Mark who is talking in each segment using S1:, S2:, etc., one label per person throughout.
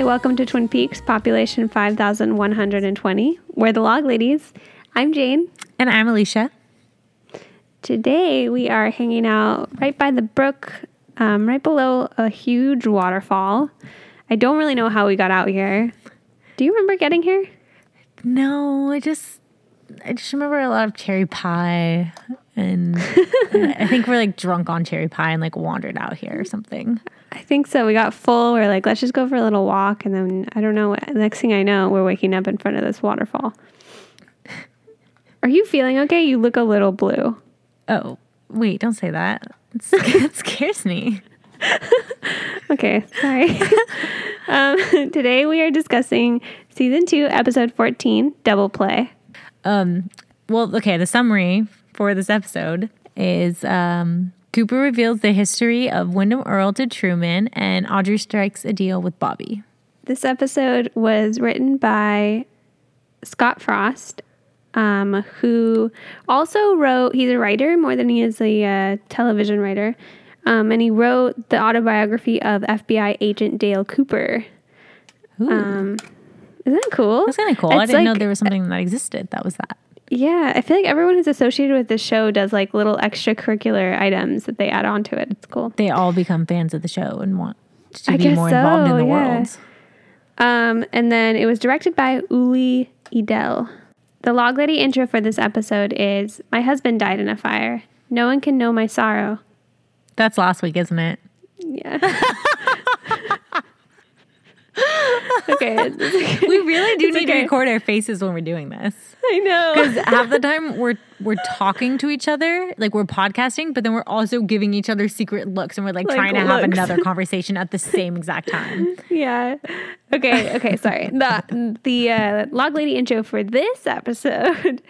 S1: Hi, welcome to Twin Peaks, population 5,120. We're the Log Ladies. I'm Jane.
S2: And I'm Alicia.
S1: Today we are hanging out right by the brook, um, right below a huge waterfall. I don't really know how we got out here. Do you remember getting here?
S2: No, I just I just remember a lot of cherry pie and I think we're like drunk on cherry pie and like wandered out here or something.
S1: I think so. We got full. We are like, let's just go for a little walk. And then I don't know. Next thing I know, we're waking up in front of this waterfall. Are you feeling okay? You look a little blue.
S2: Oh, wait, don't say that. it scares me.
S1: okay, sorry. um, today we are discussing season two, episode 14, Double Play.
S2: Um, well, okay, the summary for this episode is um, Cooper reveals the history of Windom Earle to Truman, and Audrey strikes a deal with Bobby.
S1: This episode was written by Scott Frost, um, who also wrote, he's a writer more than he is a uh, television writer. Um, and he wrote the autobiography of FBI agent Dale Cooper. Um, isn't that cool?
S2: That's kind of cool. It's I didn't like, know there was something that existed. That was that.
S1: Yeah, I feel like everyone who's associated with this show does like little extracurricular items that they add on to it. It's cool.
S2: They all become fans of the show and want to I be more so, involved in the yeah. world.
S1: Um, and then it was directed by Uli Edel. The log lady intro for this episode is My husband died in a fire. No one can know my sorrow.
S2: That's last week, isn't it?
S1: Yeah. okay.
S2: We really do it's need okay. to record our faces when we're doing this.
S1: I know.
S2: Because half the time we're we're talking to each other, like we're podcasting, but then we're also giving each other secret looks and we're like, like trying to have another conversation at the same exact time.
S1: Yeah. Okay, okay, sorry. The the uh, log lady intro for this episode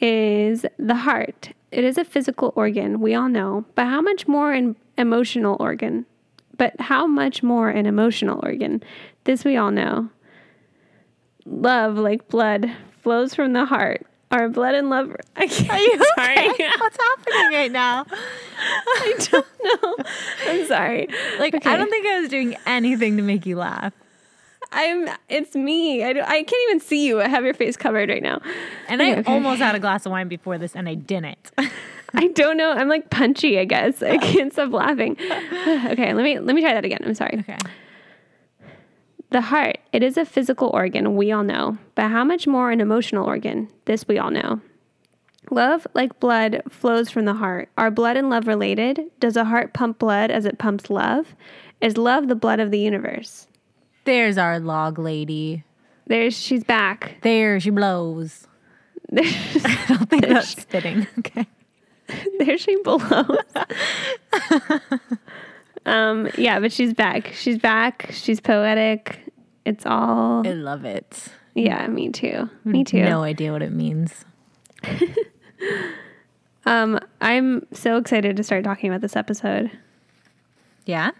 S1: is the heart. It is a physical organ, we all know, but how much more an emotional organ? But how much more an emotional organ? This we all know. Love, like blood, flows from the heart. Our blood and love.
S2: I can't, Are you sorry. okay? What's happening right now?
S1: I don't know. I'm sorry.
S2: Like okay. I don't think I was doing anything to make you laugh.
S1: I'm. It's me. I, I can't even see you. I have your face covered right now.
S2: And I okay. almost had a glass of wine before this, and I didn't.
S1: I don't know. I'm like punchy. I guess I can't stop laughing. okay, let me let me try that again. I'm sorry.
S2: Okay.
S1: The heart, it is a physical organ, we all know, but how much more an emotional organ? This we all know. Love, like blood, flows from the heart. Are blood and love related? Does a heart pump blood as it pumps love? Is love the blood of the universe?
S2: There's our log lady.
S1: There's she's back.
S2: There she blows. I don't think that's fitting. Okay.
S1: There she blows. Yeah, but she's back. She's back. She's poetic. It's all.
S2: I love it.
S1: Yeah, me too. Me too.
S2: No idea what it means.
S1: um, I'm so excited to start talking about this episode.
S2: Yeah.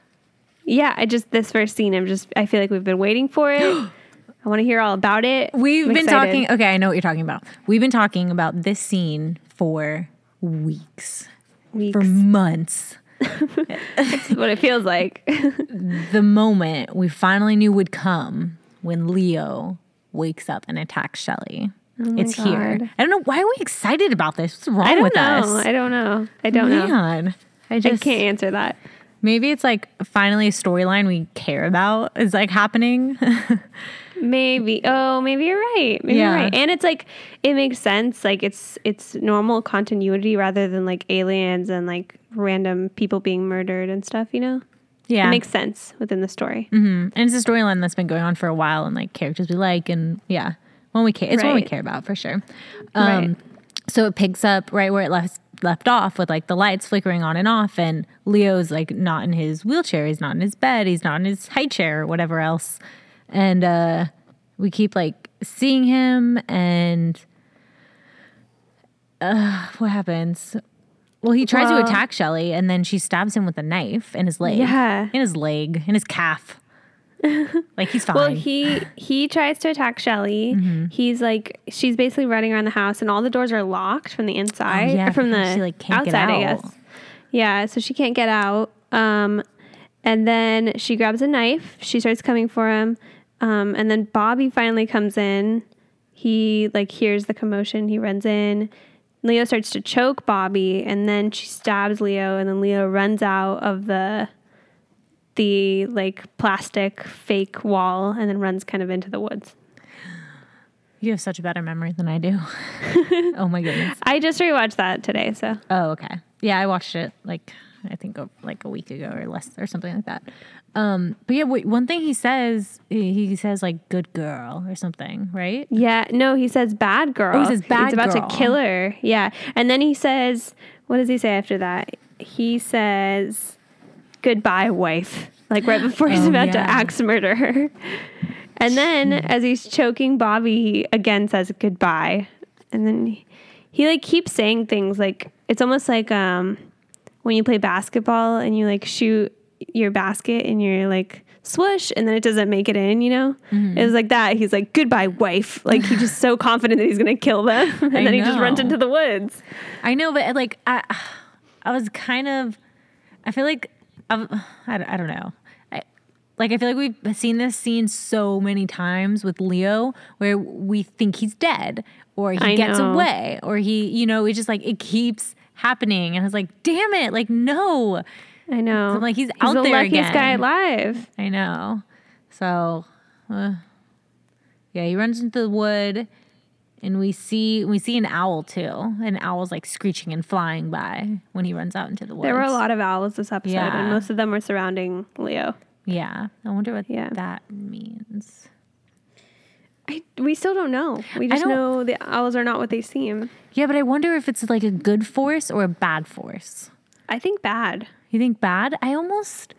S1: Yeah, I just this first scene. I'm just. I feel like we've been waiting for it. I want to hear all about it.
S2: We've I'm been excited. talking. Okay, I know what you're talking about. We've been talking about this scene for weeks, weeks. for months.
S1: That's what it feels like.
S2: the moment we finally knew would come when Leo wakes up and attacks Shelly. Oh it's God. here. I don't know why are we excited about this. What's wrong with
S1: know.
S2: us?
S1: I don't know. I don't Man, know. I just I can't answer that.
S2: Maybe it's like finally a storyline we care about is like happening.
S1: Maybe. Oh, maybe you're right. Maybe yeah. you're right. And it's like it makes sense. Like it's it's normal continuity rather than like aliens and like random people being murdered and stuff. You know.
S2: Yeah,
S1: it makes sense within the story.
S2: Mm-hmm. And it's a storyline that's been going on for a while, and like characters we like, and yeah, when we care, it's right. what we care about for sure. Um, right. So it picks up right where it left left off with like the lights flickering on and off, and Leo's like not in his wheelchair, he's not in his bed, he's not in his high chair or whatever else and uh, we keep like seeing him and uh, what happens? Well, he tries well, to attack Shelly, and then she stabs him with a knife in his leg.
S1: Yeah,
S2: in his leg, in his calf. like he's fine.
S1: Well, he he tries to attack Shelly. Mm-hmm. He's like she's basically running around the house, and all the doors are locked from the inside, oh, yeah, from the she, like, outside. I guess. Yeah, so she can't get out. Um, and then she grabs a knife. She starts coming for him. Um, and then Bobby finally comes in. He like hears the commotion. He runs in. Leo starts to choke Bobby, and then she stabs Leo, and then Leo runs out of the the like plastic fake wall, and then runs kind of into the woods.
S2: You have such a better memory than I do. oh my goodness.
S1: I just rewatched that today, so
S2: Oh, okay. Yeah, I watched it like I think a, like a week ago or less or something like that. Um, but yeah, wait, one thing he says, he, he says like "good girl" or something, right?
S1: yeah. No, he says bad girl.
S2: Oh, he says bad
S1: He's about
S2: girl.
S1: to kill her. Yeah, and then he says, what does he say after that? He says, "Goodbye, wife." Like right before he's
S2: Oh,
S1: about to axe murder her. And then as he's choking Bobby, he again says goodbye. And then he, he like keeps saying things like it's almost like um when you play basketball and you like shoot your basket and you're like swoosh and then it doesn't make it in, you know?
S2: Mm-hmm.
S1: It was like that. He's like, Goodbye, wife. Like he's just so confident that he's gonna kill them. and
S2: I
S1: then he just runs into the woods.
S2: I know, but like I, I was kind of, I feel like I've, I, don't- I don't know. I, like I feel like we've seen this scene so many times with Leo, where we think he's dead, or he
S1: I
S2: gets
S1: know.
S2: away, or he, you know, it's just like it keeps happening, and I was like, damn it, like no,
S1: I know.
S2: I'm like, he's
S1: he's
S2: out
S1: the
S2: there
S1: luckiest guy alive.
S2: I know. So, uh, yeah, he runs into the wood, and we see we see an owl too. An owl's like screeching and flying by when he runs out into the woods.
S1: There were a lot of owls this episode,
S2: Yeah.
S1: and most of them were surrounding Leo.
S2: Yeah, I wonder what
S1: Yeah.
S2: that means.
S1: I, we still don't know. We just know the owls are not what they seem.
S2: Yeah, but I wonder if it's like a good force or a bad force.
S1: I think bad.
S2: You think bad? I almost,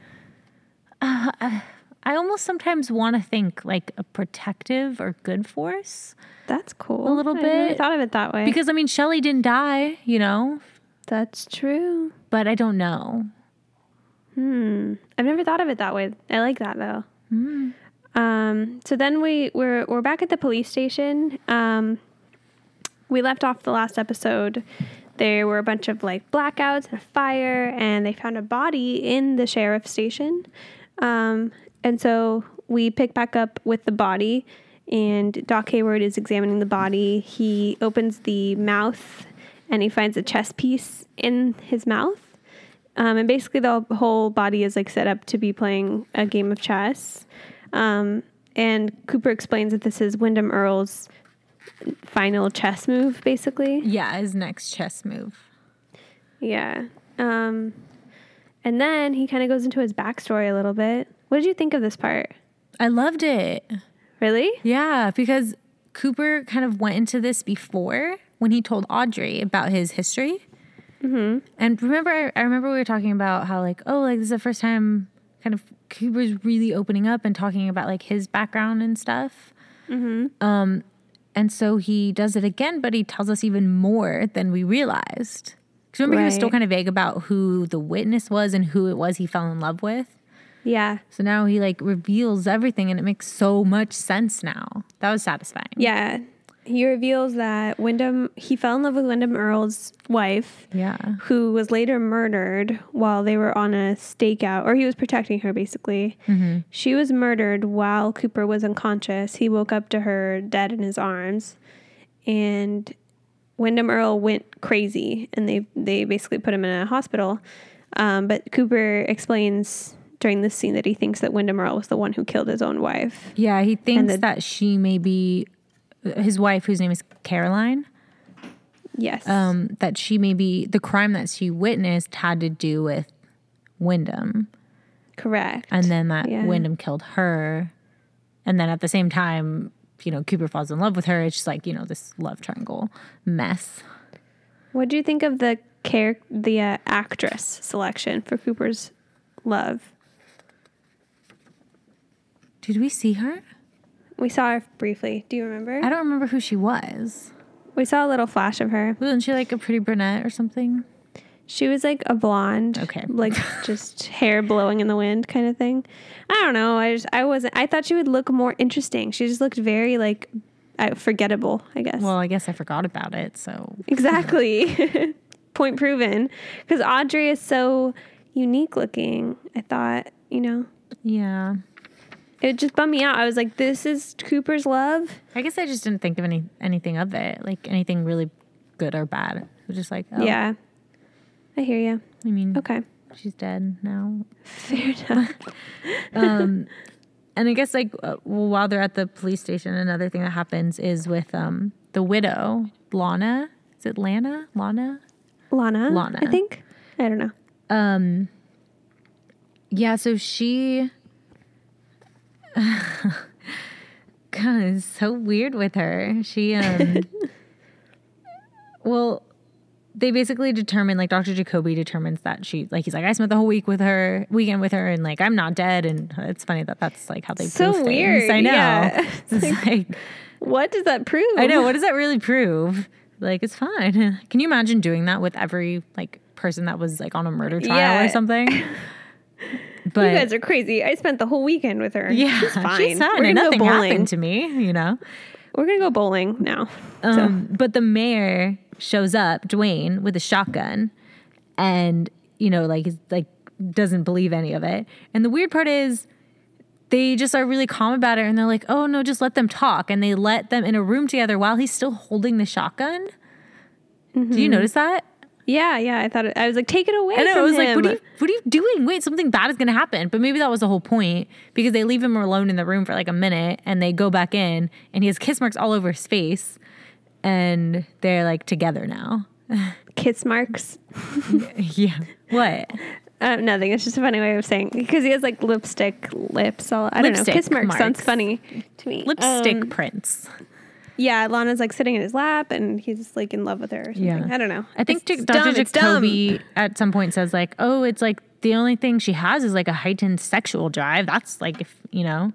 S2: uh, I almost sometimes want to think like a protective or good force
S1: That's cool.
S2: A little bit.
S1: I never thought of it that way.
S2: because I mean Shelly didn't die, you know,
S1: that's true.
S2: but I don't know.
S1: Hmm. I've never thought of it that way. I like that though.
S2: Hmm.
S1: Um. So then we we're we're back at the police station. Um. We left off the last episode. There were a bunch of like blackouts and a fire, and they found a body in the sheriff's station. Um. And so we pick back up with the body, and Doc Hayward is examining the body. He opens the mouth, and he finds a chess piece in his mouth. Um, and basically, the whole body is like set up to be playing a game of chess. Um, and Cooper explains that this is Windom Earle's final chess move, basically.
S2: Yeah, his next chess move.
S1: Yeah. Um, and then he kind of goes into his backstory a little bit. What did you think of this part?
S2: I loved it.
S1: Really?
S2: Yeah, because Cooper kind of went into this before when he told Audrey about his history. Mm-hmm. And remember, I remember we were talking about how like, oh, like this is the first time kind of Cooper's really opening up and talking about like his background and stuff. Mm-hmm. Um, and so he does it again, but he tells us even more than we realized. Because remember, he was still kind of vague about who the witness was and who it was he fell in love with.
S1: Yeah.
S2: So now he like reveals everything and it makes so much sense now. That was satisfying.
S1: Yeah. He reveals that Windom, he fell in love with Windom Earle's wife.
S2: Yeah.
S1: who was later murdered while they were on a stakeout, or he was protecting her basically. She was murdered while Cooper was unconscious. He woke up to her dead in his arms, and Windom Earle went crazy, and they they basically put him in a hospital. Um, but Cooper explains during this scene that he thinks that Windom Earle was the one who killed his own wife.
S2: Yeah, he thinks
S1: the-
S2: that she may be his wife, whose name is Caroline.
S1: Yes.
S2: Um, that she may be the crime that she witnessed had to do with Windom,
S1: Correct.
S2: and then that
S1: Yeah.
S2: Windom killed her, and then at the same time, you know, Cooper falls in love with her. It's just like you know this love triangle mess.
S1: What do you think of the char- the uh, actress selection for Cooper's love?
S2: Did we see her?
S1: We saw her briefly. Do you remember?
S2: I don't remember who she was.
S1: We saw a little flash of her.
S2: Wasn't she like a pretty brunette or something?
S1: She was like a blonde,
S2: Okay.
S1: like just hair blowing in the wind kind of thing. I don't know. I just I wasn't. I thought she would look more interesting. She just looked very like uh, forgettable. I guess.
S2: Well, I guess I forgot about it. So
S1: exactly. Point proven. Because Audrey is so unique looking. I thought you know.
S2: yeah.
S1: It just bummed me out. I was like, this is Cooper's love.
S2: I guess I just didn't think of any anything of it, like anything really good or bad. It was just like, oh,
S1: Yeah. I hear you.
S2: I mean,
S1: Okay.
S2: she's dead now.
S1: Fair enough.
S2: Um, and I guess like uh, while they're at the police station, another thing that happens is with um the widow, Lana. Is it Lana? Lana?
S1: Lana.
S2: Lana.
S1: I think. I don't know.
S2: Um. Yeah, so she. God, it's so weird with her. She um. well, they basically determine like Dr. Jacoby determines that she like he's like I spent the whole week with her weekend with her and like I'm not dead and it's funny that that's like how they
S1: So
S2: prove
S1: weird,
S2: things. I know.
S1: yeah.
S2: It's like
S1: What does that prove?
S2: I know. What does that really prove? Like, it's fine. Can you imagine doing that with every like person that was like on a murder trial
S1: Yeah.
S2: or something? But
S1: you guys are crazy. I spent the whole weekend with her.
S2: yeah,
S1: she's fine.
S2: She's fine.
S1: We're gonna go bowling.
S2: happened to me. You know.
S1: We're gonna go bowling now.
S2: Um, But the mayor shows up, Dwayne, with a shotgun, and you know, like, like doesn't believe any of it. And the weird part is, they just are really calm about it, and they're like, "Oh no, just let them talk." And they let them in a room together while he's still holding the shotgun. Do
S1: Mm-hmm.
S2: you notice that?
S1: Yeah, yeah. I thought it, I was like, take it away.
S2: I know.
S1: From
S2: I was like,
S1: him.
S2: what are you, what are you doing? Wait, something bad is going to happen. But maybe that was the whole point because they leave him alone in the room for like a minute and they go back in and he has kiss marks all over his face and they're like together now.
S1: Kiss marks.
S2: yeah. What?
S1: Uh, nothing. It's just a funny way of saying because he has like lipstick lips. All I don't know. Kiss marks, sounds funny to me.
S2: Lipstick
S1: Um,
S2: prints.
S1: Yeah, Lana's like sitting in his lap and he's like in love with her. Or something.
S2: Yeah.
S1: I don't know.
S2: I think
S1: It's
S2: Dr.
S1: dumb.
S2: Jacoby at some point says like, oh, it's like the only thing she has is like a heightened sexual drive. That's like, if you know,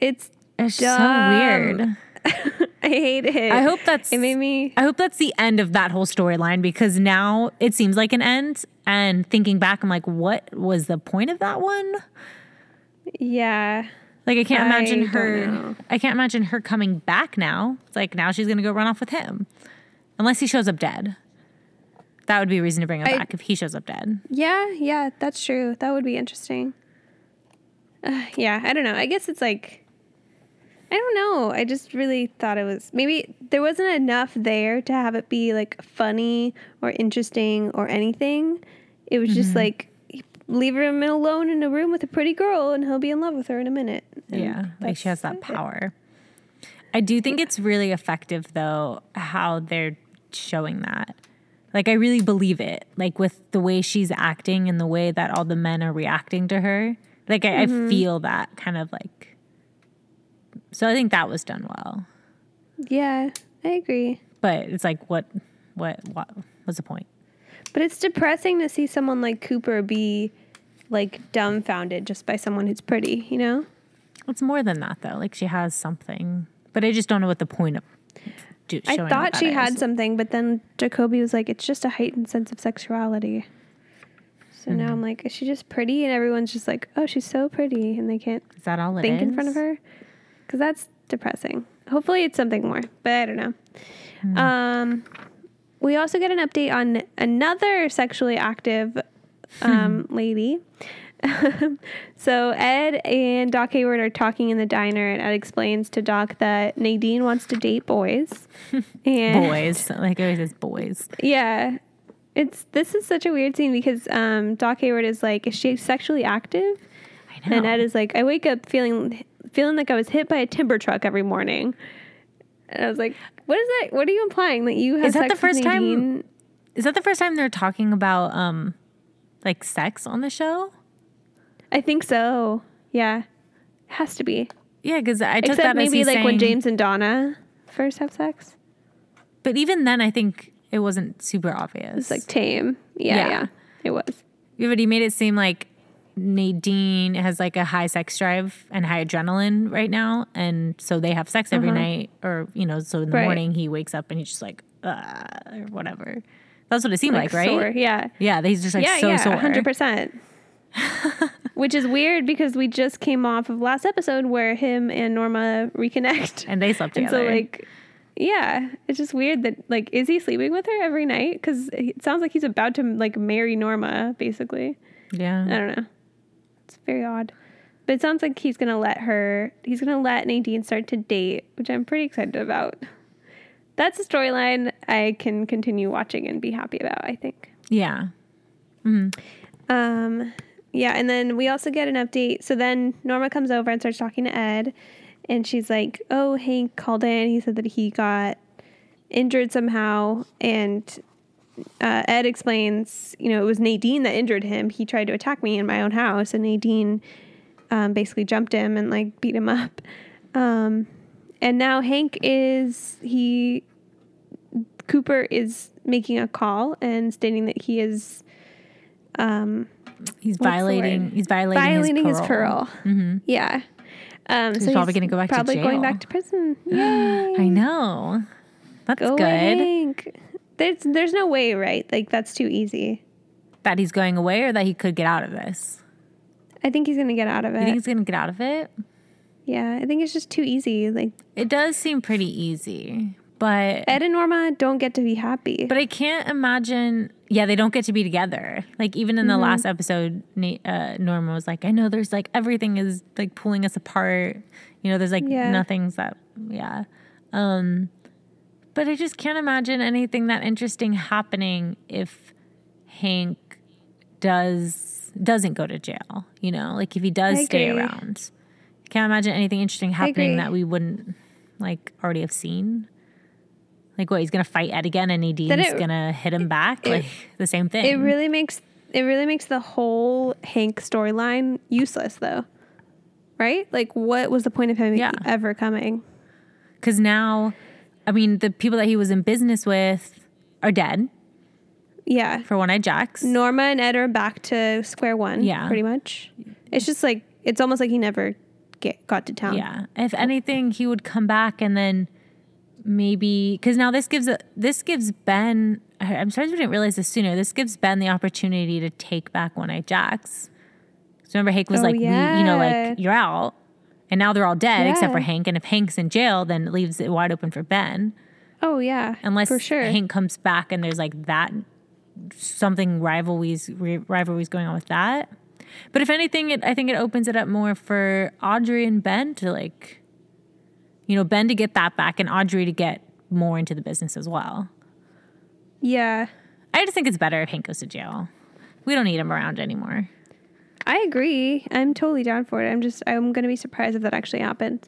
S1: It's
S2: it's
S1: Dumb.
S2: so weird.
S1: I hate it.
S2: I hope that's
S1: it made me.
S2: I hope that's the end of that whole storyline because now it seems like an end. And thinking back, I'm like, what was the point of that one?
S1: Yeah.
S2: Like, I can't imagine her. I can't imagine her coming back now. It's like now she's gonna go run off with him, unless he shows up dead. That would be a reason to bring him
S1: I-
S2: back if he shows up dead.
S1: Yeah, yeah, that's true. That would be interesting. Uh, yeah, I don't know. I guess it's like, I don't know. I just really thought it was maybe there wasn't enough there to have it be like funny or interesting or anything. It was
S2: Mm-hmm.
S1: just like leave him alone in a room with a pretty girl and he'll be in love with her in a minute. And
S2: Yeah, like she has that
S1: it.
S2: power. I do think it's really effective though how they're showing that. Like I really believe it. Like with the way she's acting and the way that all the men are reacting to her. Like I, I mm-hmm. feel that kind of like. So I think that was done well.
S1: Yeah, I agree.
S2: But it's like what, what, what? What's the point?
S1: But it's depressing to see someone like Cooper be like dumbfounded just by someone who's pretty, you know?
S2: It's more than that though. Like she has something, but I just don't know what the point of. Do,
S1: I thought she
S2: that
S1: had something, but then Jacoby was like, it's just a heightened sense of sexuality. So now
S2: Hmm.
S1: I'm like, is she just pretty? And everyone's just like, oh, she's so pretty. And they can't
S2: Is that all it
S1: think in front of her. Because that's depressing. Hopefully it's something more, but I don't know.
S2: Hmm.
S1: Um, we also get an update on another sexually active um, lady. so Ed and Doc Hayward are talking in the diner, and Ed explains to Doc that Nadine wants to date boys. and
S2: Boys, like always says boys.
S1: yeah. It's this is such a weird scene because um, Doc Hayward is like, is she sexually active?
S2: I know.
S1: And Ed is like, I wake up feeling feeling like I was hit by a timber truck every morning. And I was like, what is that? What are you implying that you have
S2: Is that
S1: sex
S2: the first time-? Is that the first time they're talking about um like sex on the show?
S1: I think so. Yeah, has to be.
S2: Yeah, because I took
S1: Except
S2: that
S1: maybe
S2: he's
S1: like when James and Donna first have sex.
S2: But even then, I think it wasn't super obvious.
S1: It's like tame. Yeah,
S2: Yeah.
S1: yeah, it was.
S2: Yeah, but he made it seem like Nadine has like a high sex drive and high adrenaline right now, and so they have sex every night, or you know, so in the
S1: Uh-huh. Right.
S2: morning he wakes up and he's just like, uh, or whatever. That's what it seemed like, right?
S1: sore. Yeah.
S2: Yeah, he's just like
S1: yeah,
S2: so
S1: yeah,
S2: sore.
S1: hundred percent. Which is weird because we just came off of last episode where him and Norma reconnect,
S2: And they slept
S1: and
S2: together.
S1: so like, yeah, it's just weird that like, is he sleeping with her every night? Because it sounds like he's about to like marry Norma, basically.
S2: Yeah, I
S1: don't know. It's very odd. But it sounds like he's gonna let her. He's gonna let Nadine start to date, which I'm pretty excited about. That's a storyline I can continue watching and be happy about. I think.
S2: Yeah. Hmm.
S1: Um, yeah, and then we also get an update. So then Norma comes over and starts talking to Ed, and she's like, "Oh, Hank called in. He said that he got injured somehow." And uh, Ed explains, you know, it was Nadine that injured him. He tried to attack me in my own house, and Nadine um, basically jumped him and like beat him up. Um, and now Hank is he Cooper is making a call and stating that he is um,
S2: He's violating. He's violating,
S1: violating his
S2: parole.
S1: parole. Yeah. Um,
S2: he's probably gonna go back to
S1: probably going back to prison. Yay.
S2: I know. That's
S1: Go
S2: good.
S1: Hank. There's there's no way, right? Like that's too easy.
S2: That he's going away, or that he could get out of this.
S1: I think he's gonna get out of it.
S2: You think he's gonna get out of it?
S1: Yeah, I think it's just too easy. Like
S2: It does seem pretty easy, but
S1: Ed and Norma don't get to be happy.
S2: but I can't imagine. Yeah, they don't get to be together. Like even
S1: Mm-hmm.
S2: in the last episode, uh, Norma was like, "I know there's like everything is like pulling us apart. You know, there's like
S1: Yeah.
S2: nothing's that yeah." Um, but I just can't imagine anything that interesting happening if Hank does doesn't go to jail. You know, like if he does stay around. I can't imagine anything interesting happening that we wouldn't like already have seen. Like what he's gonna fight Ed again and Nadine's
S1: it-
S2: gonna hit him back? like the same thing.
S1: it really makes it really makes the whole Hank storyline useless, though. Right? Like, what was the point of him
S2: Yeah.
S1: ever coming?
S2: Because now, I mean, the people that he was in business with are dead
S1: Yeah.
S2: for One Eyed Jacks.
S1: Norma and Ed are back to square one.
S2: Yeah.
S1: Pretty much. It's just like it's almost like he never get got to town.
S2: Yeah. If anything, he would come back and then maybe because now this gives a, this gives Ben. I- I'm sorry we didn't realize this sooner. This gives Ben the opportunity to take back One Eyed Jacks. So remember, Hank was
S1: Oh,
S2: like, we, you know, like you're out, and now they're all dead except for Hank. And if Hank's in jail, then it leaves it wide open for Ben.
S1: Oh yeah.
S2: unless
S1: for sure.
S2: Hank comes back and there's like that something rivalries rivalries going on with that. But if anything, it, I think it opens it up more for Audrey and Ben to like, you know, Ben to get that back and Audrey to get more into the business as well.
S1: yeah.
S2: I just think it's better if Hank goes to jail. We don't need him around anymore.
S1: I agree. I'm totally down for it. I'm just I'm gonna be surprised if that actually happens.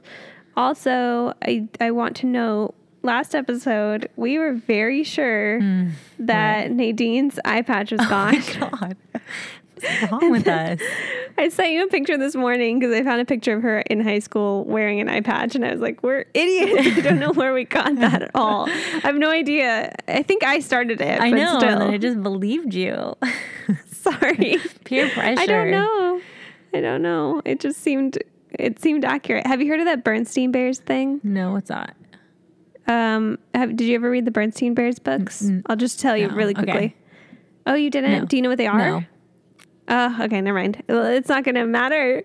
S1: Also, I I want to know last episode we were very sure
S2: Hmm.
S1: that Nadine's eye patch was gone.
S2: Oh my God, what's wrong with us?
S1: I sent you a picture this morning because I found a picture of her in high school wearing an eye patch, and I was like, "We're idiots. I don't know where we got that at all. I have no idea. I think I started it.
S2: I know,
S1: Still.
S2: and I just believed you.
S1: Sorry.
S2: Peer pressure.
S1: I don't know. I don't know. It just seemed it seemed accurate. Have you heard of that Bernstein Bears thing?
S2: No, what's that?
S1: Um, have, did you ever read the Bernstein Bears books? I'll just tell you
S2: no.
S1: really
S2: Okay.
S1: quickly. Oh, you didn't?
S2: No.
S1: Do you know what they are?
S2: No.
S1: Oh, okay, never mind. Well, it's not going to matter.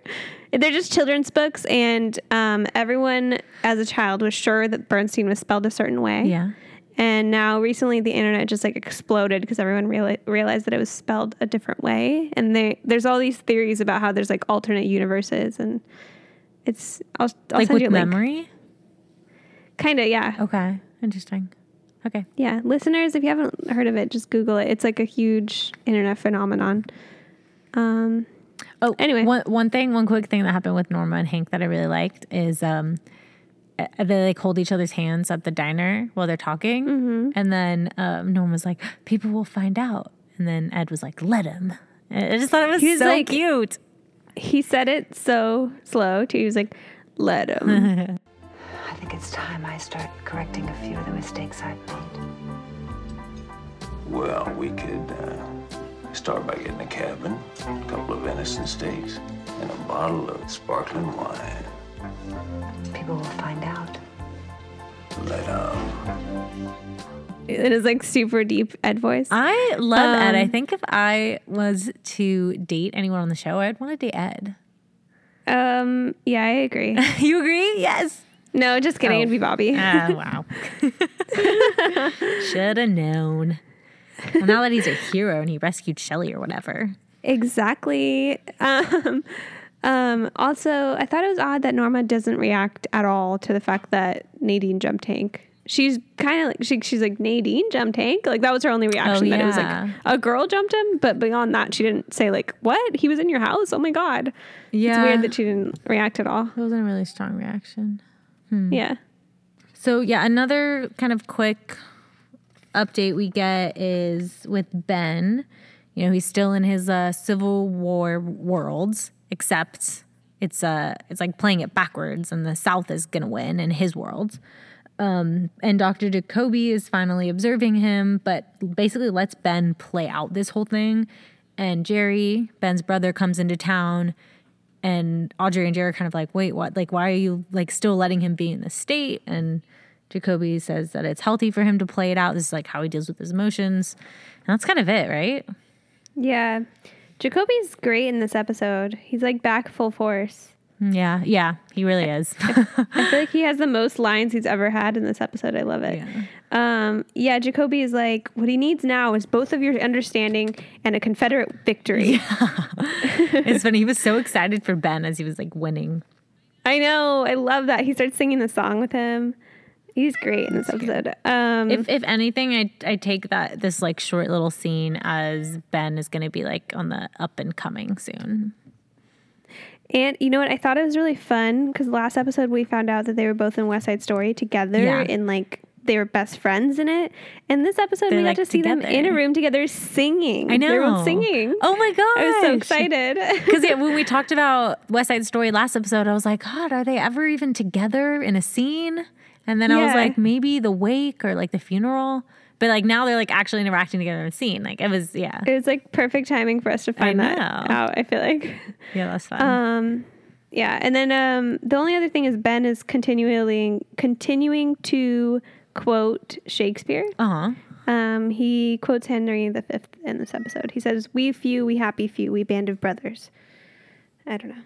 S1: They're just children's books, and um, everyone as a child was sure that Bernstein was spelled a certain way.
S2: Yeah.
S1: And now recently the internet just like exploded because everyone reali- realized that it was spelled a different way. And they, there's all these theories about how there's like alternate universes, and it's I'll, I'll
S2: like
S1: send
S2: with
S1: you a link.
S2: memory.
S1: Kind of, yeah.
S2: Okay, interesting. Okay.
S1: Yeah, listeners, if you haven't heard of it, just Google it. It's like a huge internet phenomenon. Um,
S2: Oh,
S1: Anyway.
S2: one one thing, one quick thing that happened with Norma and Hank that I really liked is um, they like hold each other's hands at the diner while they're talking,
S1: Mm-hmm.
S2: and then um, Norma was like, "People will find out," and then Ed was like, "Let him." And I just thought it was
S1: He was
S2: so
S1: like-
S2: cute.
S1: he said it so slow too. He was like, "Let him."
S3: I think it's time I start correcting a few of the mistakes I've made.
S4: Well, we could uh, start by getting a cabin, a couple of venison steaks, and a bottle of sparkling wine.
S3: People will find out.
S4: Let um,
S1: it is like super deep Ed voice.
S2: I love Ed. I
S1: Um,
S2: think if I was to date anyone on the show, I'd want to date Ed.
S1: Um, yeah, I agree.
S2: you agree? Yes.
S1: No, just kidding.
S2: Oh.
S1: It'd be Bobby.
S2: Oh wow. Should have known. Well, now that he's a hero and he rescued Shelly or whatever.
S1: Exactly. Um, Um, also, I thought it was odd that Norma doesn't react at all to the fact that Nadine jumped Hank. She's kind of like she, she's like Nadine jumped Hank. Like that was her only reaction. That it was like a girl jumped him, but beyond that, she didn't say like what he was in your house. Oh my god,
S2: Yeah.
S1: it's weird that she didn't react at all.
S2: It wasn't a really strong reaction.
S1: Yeah,
S2: So yeah, another kind of quick update we get is with Ben. You know, he's still in his uh, Civil War worlds, except it's uh it's like playing it backwards, and the South is gonna win in his world. Um, and Dr. Jacoby is finally observing him, but basically lets Ben play out this whole thing. And Jerry, Ben's brother, comes into town and Audrey and Jerry are kind of like, wait, what? Like, why are you like still letting him be in the state? And Jacoby says that it's healthy for him to play it out. This is like how he deals with his emotions. And that's kind of it, right?
S1: yeah. Jacoby's great in this episode. He's like back full force.
S2: Yeah, yeah, he really is.
S1: I feel like he has the most lines he's ever had in this episode. I love it.
S2: Yeah.
S1: Um, yeah, Jacoby is like, what he needs now is both of your understanding and a Confederate victory.
S2: it's funny. He was so excited for Ben as he was like winning.
S1: I know. I love that. He starts singing the song with him. He's great in this episode. Um,
S2: If if anything, I I take that this like short little scene as Ben is going to be like on the up and coming soon.
S1: and you know what? I thought it was really fun because last episode we found out that they were both in West Side Story together
S2: Yeah.
S1: and like they were best friends in it. And this episode
S2: They're,
S1: we got
S2: like,
S1: to see them in a room together singing.
S2: I know.
S1: They were singing.
S2: Oh my god!
S1: I was so excited.
S2: Because yeah, when we talked about West Side Story last episode, I was like, God, are they ever even together in a scene? And then I was like, maybe the wake or like the funeral. But like now they're like actually interacting together in a scene. Like it was, yeah,
S1: it was like perfect timing for us to find that out. I feel like.
S2: yeah, that's fun.
S1: Um, yeah, and then um, the only other thing is Ben is continually continuing to quote Shakespeare.
S2: uh huh.
S1: Um, he quotes Henry V in this episode. He says, "We few, we happy few, we band of brothers." I don't know.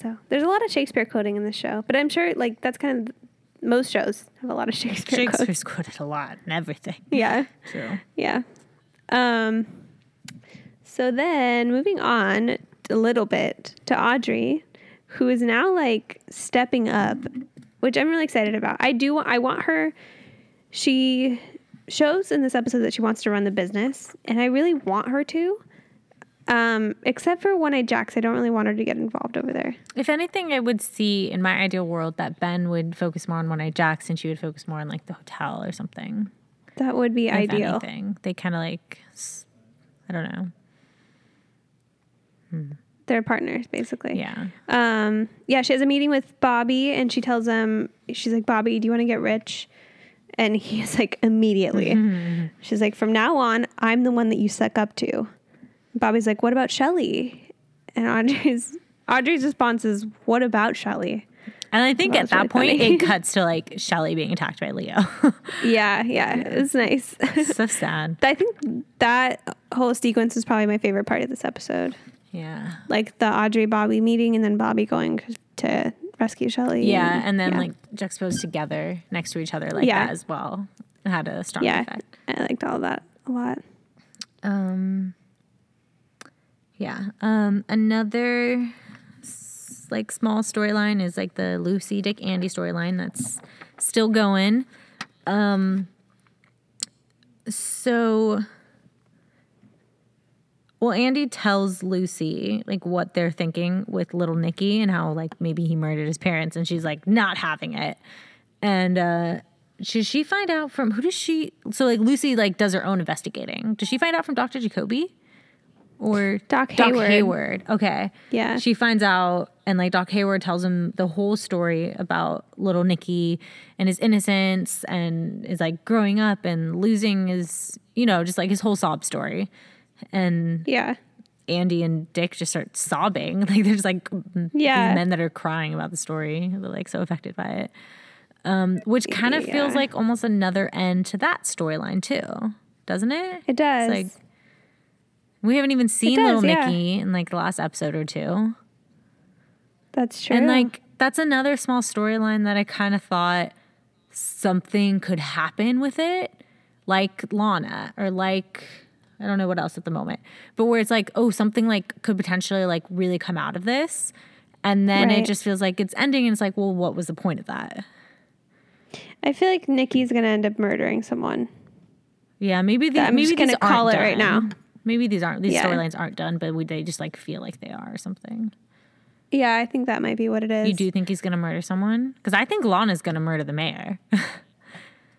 S1: So there's a lot of Shakespeare quoting in this show, but I'm sure like that's kind of most shows have a lot of Shakespeare. quotes.
S2: Shakespeare's quoted a lot and everything.
S1: Yeah.
S2: True.
S1: Yeah. Um, so then moving on a little bit to Audrey, who is now like stepping up, which I'm really excited about. I do I want her she shows in this episode that she wants to run the business, and I really want her to. Um, except for One Eyed Jacks, I don't really want her to get involved over there.
S2: If anything, I would see in my ideal world that Ben would focus more on One Eyed Jacks and she would focus more on like the hotel or something.
S1: That would be
S2: If
S1: ideal.
S2: anything, they kind of like, I don't know.
S1: They're partners, basically.
S2: Yeah.
S1: Um, yeah, she has a meeting with Bobby and she tells him, she's like, Bobby, do you want to get rich? And he's like, immediately. She's like, from now on, I'm the one that you suck up to. Bobby's like, what about Shelly? And Audrey's Audrey's response is, what about Shelly?
S2: And I think at that
S1: really
S2: point,
S1: funny.
S2: it cuts to like Shelly being attacked by Leo.
S1: Yeah, yeah, it's nice.
S2: so sad.
S1: I think that whole sequence is probably my favorite part of this episode.
S2: Yeah.
S1: Like the Audrey Bobby meeting and then Bobby going to rescue Shelly.
S2: Yeah. And then
S1: yeah.
S2: like juxtaposed together next to each other like
S1: Yeah.
S2: that as well. It had a strong
S1: yeah,
S2: effect.
S1: I liked all that a lot.
S2: Um, yeah. Um, another like small storyline is like the Lucy Dick Andy storyline that's still going. Um, so, well, Andy tells Lucy like what they're thinking with little Nicky and how like maybe he murdered his parents, and she's like not having it. And uh, should she find out from who does she? So like Lucy like does her own investigating. Does she find out from Dr. Jacoby or
S1: Doc Hayward.
S2: Doc
S1: Hayward.
S2: Okay.
S1: Yeah.
S2: She finds out, and like Doc Hayward tells him the whole story about little Nicky and his innocence, and is like growing up and losing his, you know, just like his whole sob story. And
S1: Yeah.
S2: Andy and Dick just start sobbing. Like there's like
S1: Yeah.
S2: men that are crying about the story. They're like so affected by it. Um, which kind of feels like almost another end to that storyline too, doesn't it?
S1: It does.
S2: It's like we haven't even seen
S1: does,
S2: little
S1: yeah.
S2: Nicky in like the last episode or two.
S1: That's true.
S2: And like that's another small storyline that I kind of thought something could happen with it, like Lana or like I don't know what else at the moment, but where it's like oh something like could potentially like really come out of this, And then
S1: Right.
S2: it just feels like it's ending and it's like, well, what was the point of that?
S1: I feel like Nikki's gonna end up murdering someone.
S2: Yeah, maybe the,
S1: I'm
S2: maybe
S1: just gonna call it right now.
S2: Maybe these aren't these
S1: Yeah.
S2: storylines aren't done, but we, they just like feel like they are or something.
S1: Yeah, I think that might be what it is.
S2: You do think he's gonna murder someone? Because I think Lana's gonna murder the mayor.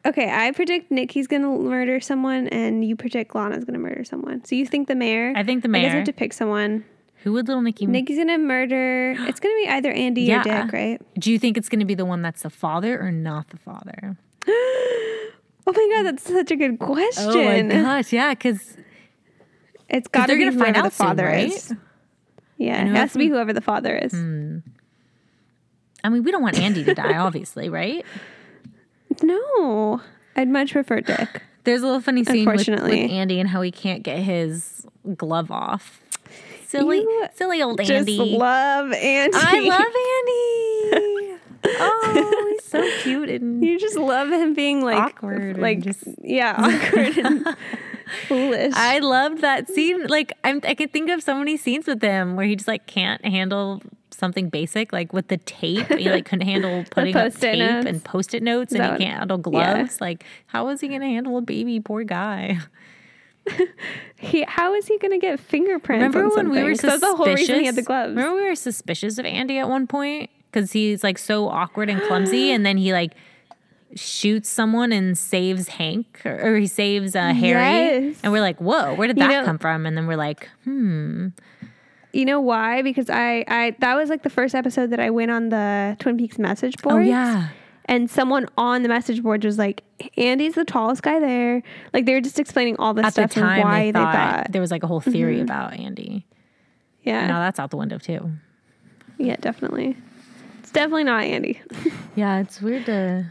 S1: Okay, I predict Nikki's gonna murder someone, and you predict Lana's gonna murder someone. So you think the mayor?
S2: I think the
S1: I guess we have to pick someone.
S2: Who would little Nikki?
S1: Nikki's gonna murder. It's gonna be either Andy
S2: Yeah.
S1: or Dick, right?
S2: Do you think it's gonna be the one that's the father or not the father?
S1: Oh my god, that's such a good question.
S2: Oh my gosh, yeah, because
S1: It's got to be
S2: gonna find
S1: whoever the
S2: out soon,
S1: father
S2: right?
S1: is. Yeah, it has to be whoever the father is. Hmm.
S2: I mean we don't want Andy to die, obviously, right?
S1: No, I'd much prefer Dick.
S2: There's a little funny scene with, with Andy and how he can't get his glove off. Silly,
S1: You
S2: silly old
S1: Just
S2: Andy.
S1: love Andy.
S2: I love Andy. oh, he's so cute and
S1: You just love him being like
S2: Awkward
S1: like
S2: just-
S1: yeah, awkward and foolish.
S2: I loved that scene. Like I'm, I could think of so many scenes with him where he just like can't handle something basic, like with the tape. He like couldn't handle putting up tape
S1: notes.
S2: and post-it notes, and he can't handle
S1: yeah.
S2: gloves. Like, how is he gonna handle a baby? Poor guy.
S1: he, how is he going to get fingerprints?
S2: Remember when we
S1: something?
S2: were
S1: 'Cause
S2: suspicious?
S1: That's the whole reason he had the gloves.
S2: Remember we were suspicious of Andy at one point because he's like so awkward and clumsy, and then he like shoots someone and saves Hank or, or he saves uh, Harry,
S1: Yes.
S2: and we're like, whoa, where did
S1: You
S2: that
S1: know-
S2: come from? And then we're like, hmm,
S1: You know why? Because I, I that was like the first episode that I went on the Twin Peaks message board.
S2: oh yeah.
S1: And someone on the message board was like, Andy's the tallest guy there. Like they were just explaining all this
S2: At the
S1: stuff
S2: time,
S1: and why
S2: they,
S1: they
S2: thought,
S1: thought.
S2: there was like a whole theory about Andy.
S1: yeah.
S2: Now that's out the window too.
S1: yeah, definitely. It's definitely not Andy.
S2: Yeah, it's weird to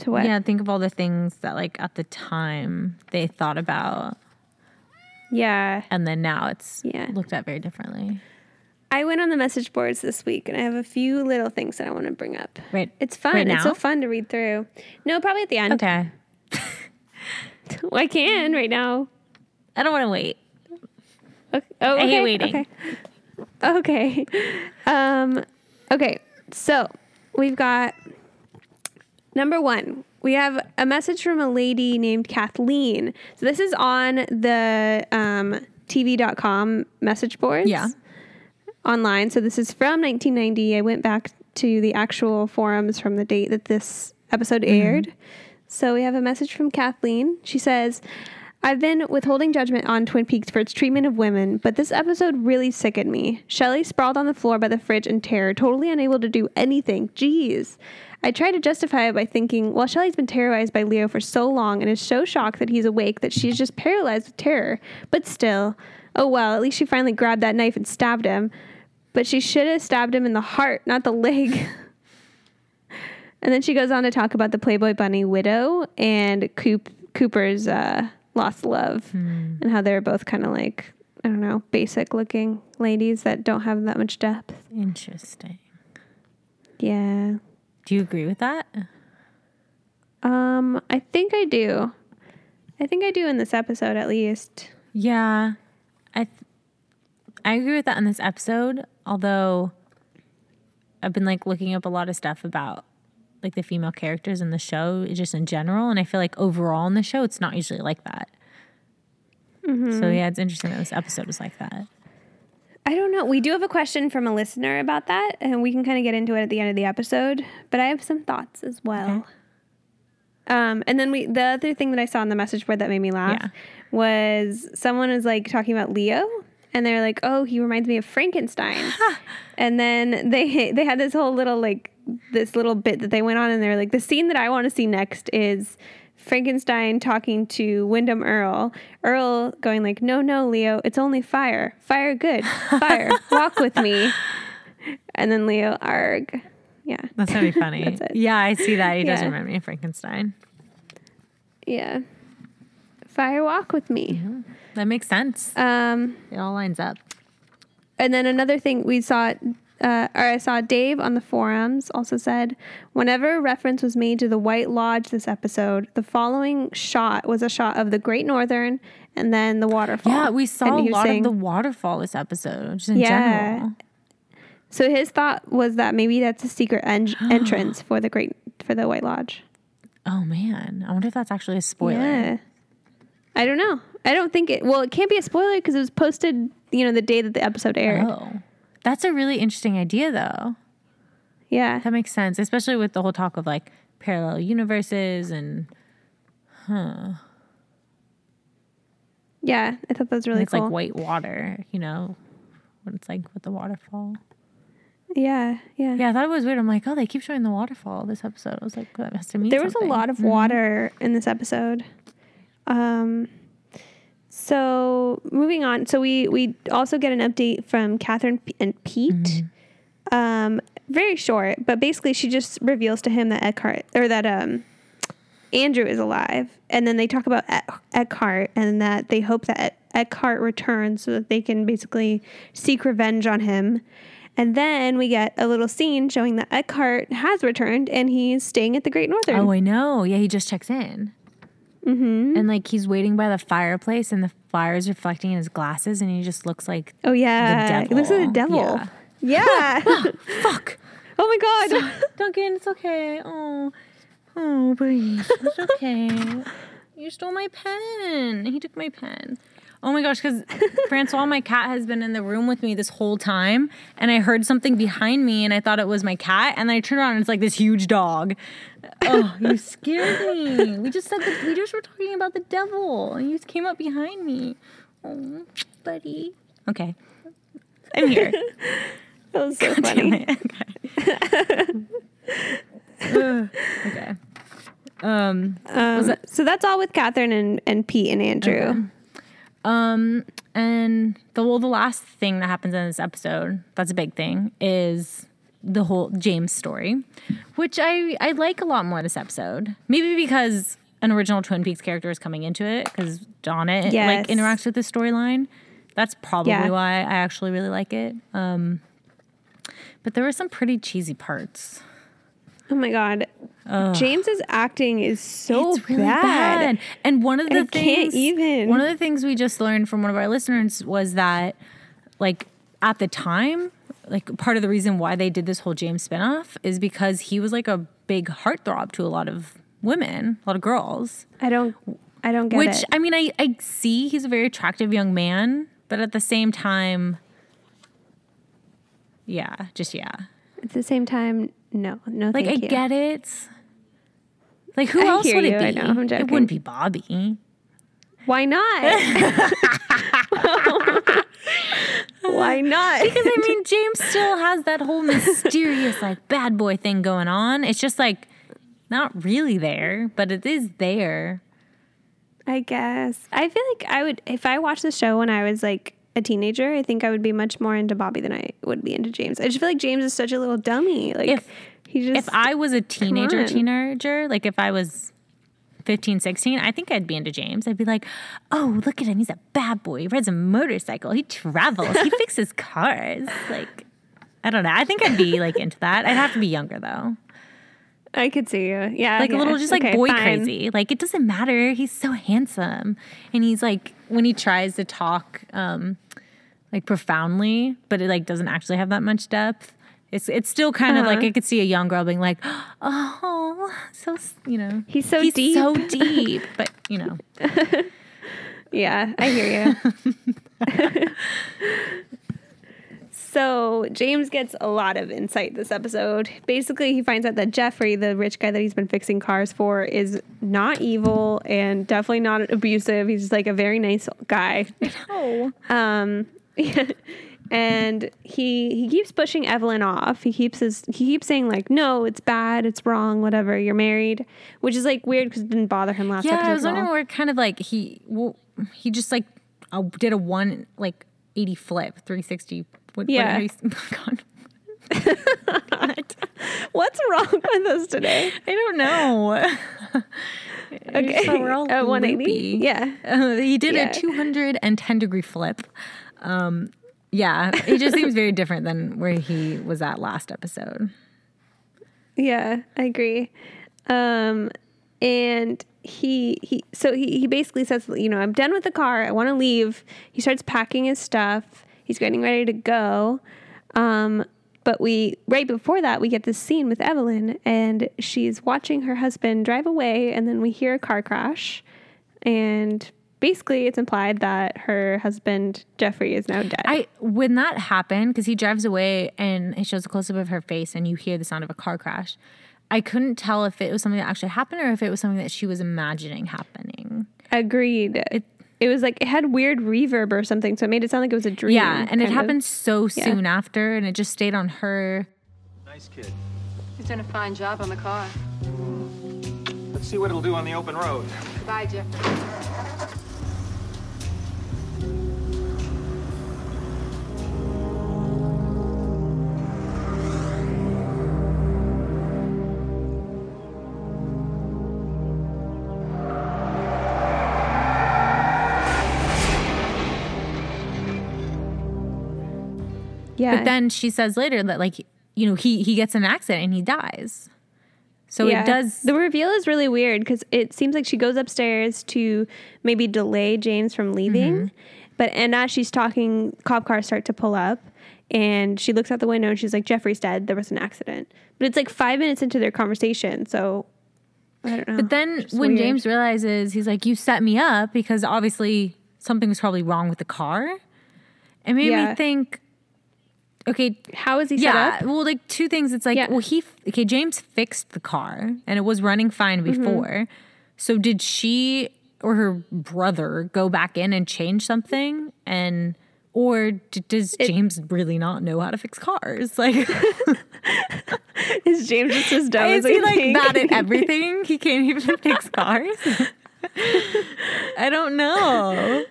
S1: to what?
S2: yeah think of all the things that like at the time they thought about,
S1: Yeah.
S2: and then now it's
S1: Yeah.
S2: looked at very differently.
S1: I went on the message boards this week and I have a few little things that I want to bring up.
S2: Right.
S1: It's fun.
S2: Right
S1: It's so fun to read through. No, probably at the end.
S2: Okay.
S1: I can right now.
S2: I don't want to wait.
S1: Okay. Oh,
S2: I hate
S1: okay.
S2: waiting.
S1: Okay. Okay. Um, okay. So we've got number one. We have a message from a lady named Kathleen. So this is on the um, TV.com message boards.
S2: Yeah.
S1: Online. So this is from 1990. I went back to the actual forums from the date that this episode aired. So we have a message from Kathleen. She says, I've been withholding judgment on Twin Peaks for its treatment of women, but this episode really sickened me. Shelley sprawled on the floor by the fridge in terror, totally unable to do anything. Jeez. I tried to justify it by thinking, well, Shelley's been terrorized by Leo for so long and is so shocked that he's awake that she's just paralyzed with terror. But still, oh well, at least she finally grabbed that knife and stabbed him. But she should have stabbed him in the heart, not the leg. and then she goes on to talk about the Playboy Bunny widow and Coop, Cooper's uh, lost love and how they're both kind of like, I don't know, basic looking ladies that don't have that much depth.
S2: Interesting.
S1: Yeah.
S2: Do you agree with that?
S1: Um, I think I do. I think I do in this episode at least.
S2: Yeah. I th- I agree with that in this episode, although I've been like looking up a lot of stuff about like the female characters in the show just in general and I feel like overall in the show it's not usually like that. So yeah, it's interesting that this episode was like that.
S1: I don't know. We do have a question from a listener about that, and we can kind of get into it at the end of the episode. But I have some thoughts as well. Um, and then we the other thing that I saw on the message board that made me laugh
S2: Yeah.
S1: was someone was like talking about Leo, and they're like, "Oh, he reminds me of Frankenstein." and then they they had this whole little like this little bit that they went on, and they're like, "The scene that I want to see next is." Frankenstein talking to Windom Earle. Earle going like, "No, no, Leo, it's only fire. Fire good. Fire. Walk with me." And then Leo, arg. Yeah.
S2: That's gonna be funny. Yeah, I see that. He does
S1: Yeah.
S2: remind me of Frankenstein.
S1: Yeah. Fire walk with me.
S2: That makes sense.
S1: Um
S2: It all lines up.
S1: and then another thing we saw uh, or I saw Dave on the forums also said, whenever reference was made to the White Lodge this episode, the following shot was a shot of the Great Northern and then the waterfall.
S2: Yeah, we saw a lot
S1: saying-
S2: of the waterfall this episode, just in
S1: Yeah.
S2: general.
S1: So his thought was that maybe that's a secret en- entrance for the Great for the White Lodge.
S2: Oh man, I wonder if that's actually a spoiler.
S1: Yeah. I don't know. I don't think it. Well, it can't be a spoiler because it was posted. You know, the day that the episode aired.
S2: Oh, that's a really interesting idea, though.
S1: Yeah.
S2: That makes sense, especially with the whole talk of like parallel universes and huh.
S1: Yeah. I thought that was really
S2: it's
S1: cool.
S2: like white water, you know, what it's like with the waterfall.
S1: yeah. Yeah.
S2: Yeah, I thought it was weird. I'm like, oh, they keep showing the waterfall this episode. I was like, that has to mean
S1: There was a lot of water in this episode. Um. So moving on. So we we also get an update from Catherine and Pete. Um. Very short, but basically she just reveals to him that Eckhardt or that um. Andrew is alive, and then they talk about Eck- Eckhardt and that they hope that Eck- Eckhardt returns so that they can basically seek revenge on him. And then we get a little scene showing that Eckhardt has returned and he's staying at the Great Northern.
S2: Oh, I know. Yeah, he just checks in. Mm-hmm. And like he's waiting by the fireplace, and the fire is reflecting in his glasses, and he just looks like
S1: Oh yeah,
S2: The
S1: it looks like the
S2: devil.
S1: devil. Yeah.
S2: fuck.
S1: oh my god.
S2: Duncan, it's okay. Oh, oh, please, it's okay. you stole my pen. He took my pen. Oh my gosh, because Francois, my cat, has been in the room with me this whole time, and I heard something behind me, and I thought it was my cat, and then I turned around, and it's like this huge dog. Oh, you scared me. We just said that we just were talking about the devil, and you just came up behind me. Oh, buddy. Okay, I'm here.
S1: That was so funny.
S2: okay. Um.
S1: Um, so that's all with Catherine and, and Pete and Andrew.
S2: Um, and the well, the last thing that happens in this episode, that's a big thing, is the whole James story, which I I like a lot more this episode. Maybe because an original Twin Peaks character is coming into it, because Donna
S1: Yes.
S2: like interacts with the storyline. That's probably
S1: Yeah.
S2: why I actually really like it. Um, but there were some pretty cheesy parts.
S1: Oh my god. James's acting is so
S2: it's really
S1: bad.
S2: bad. And one of the
S1: I
S2: things,
S1: even.
S2: one of the things we just learned from one of our listeners was that, like, at the time, like part of the reason why they did this whole James spinoff is because he was like a big heartthrob to a lot of women, a lot of girls.
S1: I don't I don't get
S2: Which
S1: it.
S2: Which I mean, I I see he's a very attractive young man, but at the same time, yeah, just yeah.
S1: At the same time, no, no,
S2: Like I
S1: you.
S2: get it. Like who
S1: I
S2: else would
S1: you,
S2: it be?
S1: I know, I'm
S2: it wouldn't be Bobby.
S1: Why not? Why not?
S2: Because I mean, James still has that whole mysterious like bad boy thing going on. It's just like not really there, but it is there.
S1: I guess. I feel like I would if I watched the show when I was like a teenager, I think I would be much more into Bobby than I would be into James. I just feel like James is such a little dummy. Like
S2: If-
S1: he just
S2: If I was a teenager, teenager, like if I was 15, 16, I think I'd be into James. I'd be like, oh, look at him. He's a bad boy. He rides a motorcycle. He travels. He fixes cars. Like, I don't know. I think I'd be like into that. I'd have to be younger though.
S1: I could see you. Yeah.
S2: like
S1: yeah.
S2: a little just like
S1: Okay,
S2: boy
S1: fine.
S2: crazy like it doesn't matter he's so handsome and he's like when he tries to talk um like profoundly but it like doesn't actually have that much depth it's it's still kind of like
S1: Uh-huh.
S2: I could see a young girl being like, oh, so you know,
S1: He's so
S2: he's
S1: deep.
S2: so deep, but you know,
S1: Yeah, I hear you. so James gets a lot of insight this episode. Basically, he finds out that Jeffrey, the rich guy that he's been fixing cars for, is not evil and definitely not abusive. He's just like a very nice guy.
S2: oh,
S1: Um, and he he keeps pushing Evelyn off. He keeps his he keeps saying like, "No, it's bad, it's wrong, whatever. You're married," which is like weird because it didn't bother him last
S2: yeah,
S1: episode.
S2: I was wondering where kind of like he well, he just like did a one like eighty flip, three sixty. What, what-
S1: Yeah.
S2: how you God.
S1: What's wrong with us today?
S2: I don't know.
S1: Okay,
S2: So we're all
S1: at 180. Yeah,
S2: Uh, he did
S1: Yeah.
S2: a 210 degree flip. Um, Yeah, he just seems very different than where he was at last episode.
S1: Yeah, I agree. Um, and he he so he he basically says, you know, I'm done with the car. I want to leave. He starts packing his stuff. He's getting ready to go. Um, but we right before that we get this scene with Evelyn and she's watching her husband drive away and then we hear a car crash and basically it's implied that her husband Jeffrey is now dead.
S2: I when that happened because he drives away and it shows a close up of her face and you hear the sound of a car crash. I couldn't tell if it was something that actually happened or if it was something that she was imagining happening.
S1: Agreed. It, it was like it had weird reverb or something, so it made it sound like it was a dream.
S2: Yeah, and it
S1: kind of.
S2: happened so soon after, and it just stayed on her.
S5: Nice kid.
S6: He's done a fine job on the car.
S5: Let's see what it'll do on the open road.
S6: Bye, Jeffrey.
S1: Yeah.
S2: But then she says later that like you know he he gets in an accident and he dies. So
S1: Yeah.
S2: it does.
S1: The reveal is really weird because it seems like she goes upstairs to maybe delay James from leaving.
S2: Mm-hmm.
S1: But and as she's talking, cop cars start to pull up, and she looks out the window and she's like, "Jeffrey's dead. There was an accident." But it's like five minutes into their conversation, so I don't know.
S2: But then when
S1: weird.
S2: James realizes he's like, "You set me up," because obviously something was probably wrong with the car. It made
S1: Yeah.
S2: me think. Okay,
S1: how is he
S2: yeah.
S1: set up?
S2: Well, like two things. It's like,
S1: Yeah.
S2: well, he okay. James fixed the car and it was running fine
S1: Mm-hmm.
S2: before. So did she or her brother go back in and change something? And or d- does James really not know how to fix cars? Like,
S1: Is James just as dumb
S2: is
S1: as
S2: he like bad at everything? He can't even fix cars. I don't know.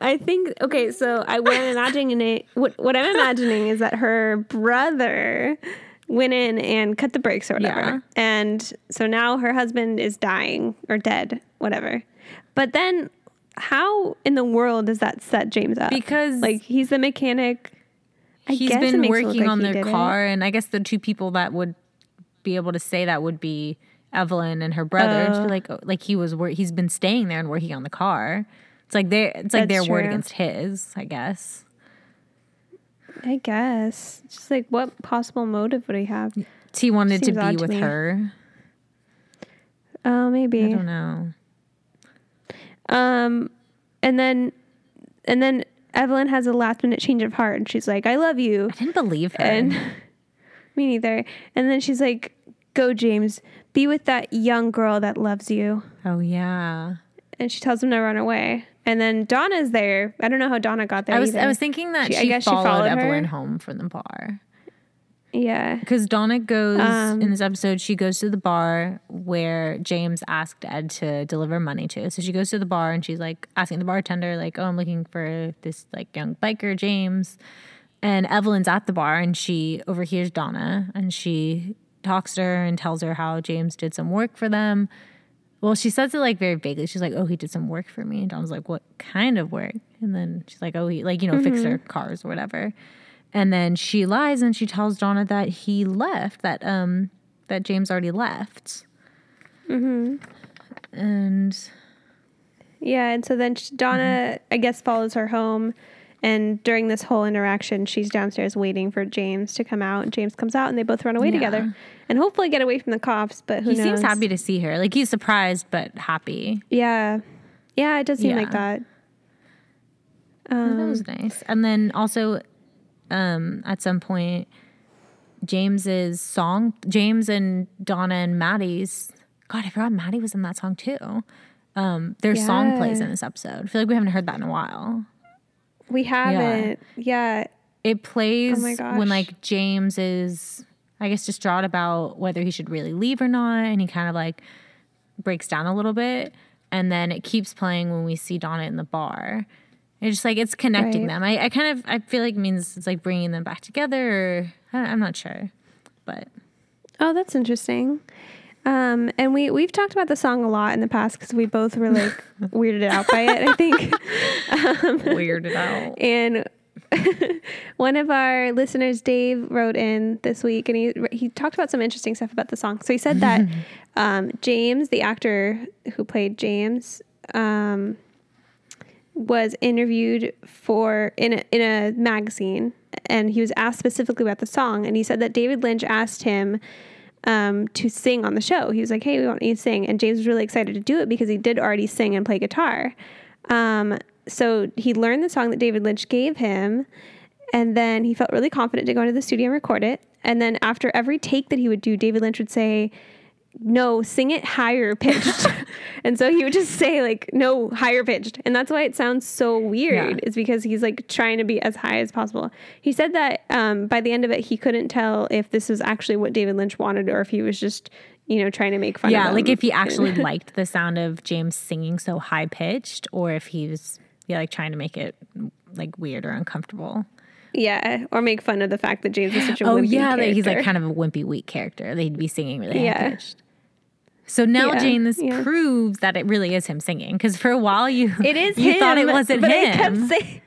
S1: I think okay, so I what I'm imagining it what what I'm imagining is that her brother went in and cut the brakes or whatever.
S2: Yeah.
S1: And so now her husband is dying or dead, whatever. But then how in the world does that set James up?
S2: Because
S1: like he's the mechanic. I
S2: he's been
S1: makes it look
S2: working
S1: like
S2: on
S1: he
S2: their
S1: did it.
S2: car, and I guess the two people that would be able to say that would be Evelyn and her brother.
S1: Oh.
S2: like, oh, like he was, wor- he's been staying there and working on the car. It's like their, it's like
S1: That's
S2: their word against his, I guess.
S1: I guess. It's just like what possible motive would he have?
S2: He wanted to be
S1: odd to
S2: with her.
S1: Oh,
S2: I
S1: maybe.
S2: I don't know.
S1: Um, and then, and then Evelyn has a last minute change of heart, and she's like, "I love you."
S2: I didn't believe her.
S1: And me neither. And then she's like, "Go, James, be with that young girl that loves you."
S2: oh yeah.
S1: And she tells him to run away. And then Donna's there. I don't know how Donna got there.
S2: I was, I was thinking that
S1: She-
S2: she,
S1: I guess she
S2: followed,
S1: followed her?
S2: Evelyn home from the bar.
S1: yeah,
S2: Because Donna goes
S1: Um,
S2: in this episode, she goes to the bar where James asked Ed to deliver money to. So she goes to the bar and she's like asking the bartender, like, "Oh, I'm looking for this like young biker, James." And Evelyn's at the bar and she overhears Donna and she talks to her and tells her how James did some work for them. Well, she says it like very vaguely. She's like, "Oh, he did some work for me." And Donna's like, "What kind of work?" And then she's like, "Oh, he like you know fixed her cars or whatever." And then she lies and she tells Donna that he left, that um that James already left. Mm-hmm. And
S1: yeah. And so then Donna, I guess, follows her home. And during this whole interaction, she's downstairs waiting for James to come out. And James comes out, and they both run away
S2: Yeah.
S1: together, and hopefully get away from the cops. But who
S2: he
S1: knows?
S2: seems happy to see her. Like he's surprised but happy.
S1: Yeah, yeah. It does seem like
S2: Yeah.
S1: that.
S2: that
S1: Um,
S2: was nice. And then also, um, at some point, James's song, James and Donna and Maddie's. God, I forgot Maddie was in that song too. Um, their song plays in this episode. I feel like we haven't heard that in a while.
S1: We haven't. Yeah.
S2: It plays
S1: Oh
S2: when like James is, I guess, distraught about whether he should really leave or not, and he kind of like breaks down a little bit, and then it keeps playing when we see Donna in the bar. It's just like it's connecting
S1: Right.
S2: them. I, I kind of I feel like it means it's like bringing them back together. Or, I, I'm not sure, but
S1: Oh, that's interesting. Um, and we we've talked about the song a lot in the past because we both were like weirded out by it. I think.
S2: weirded out.
S1: And one of our listeners, Dave, wrote in this week, and he he talked about some interesting stuff about the song. So he said that um, James, the actor who played James, um, was interviewed for in a, in a magazine, and he was asked specifically about the song, and he said that David Lynch asked him. Um, to sing on the show, he was like, "Hey, we want you to sing," and James was really excited to do it because he did already sing and play guitar. Um, so he learned the song that David Lynch gave him, and then he felt really confident to go into the studio and record it. And then after every take that he would do, David Lynch would say, no, sing it higher pitched. and so he would just say like, no, higher pitched. And that's why it sounds so weird
S2: Yeah.
S1: is because he's like trying to be as high as possible. He said that um, by the end of it, he couldn't tell if this was actually what David Lynch wanted or if he was just, you know, trying to make fun of
S2: Yeah, like if he actually liked the sound of James singing so high pitched, or if he was yeah like trying to make it like weird or uncomfortable.
S1: yeah, or make fun of the fact that James is such a
S2: Oh yeah, that he's like kind of a wimpy, weak character. They'd be singing really
S1: Yeah.
S2: high pitched. So now,
S1: Yeah,
S2: Jane, this
S1: yeah.
S2: proves that it really is him singing. Because for a while, you
S1: It is
S2: you
S1: him,
S2: thought it wasn't
S1: but
S2: him.
S1: I kept saying,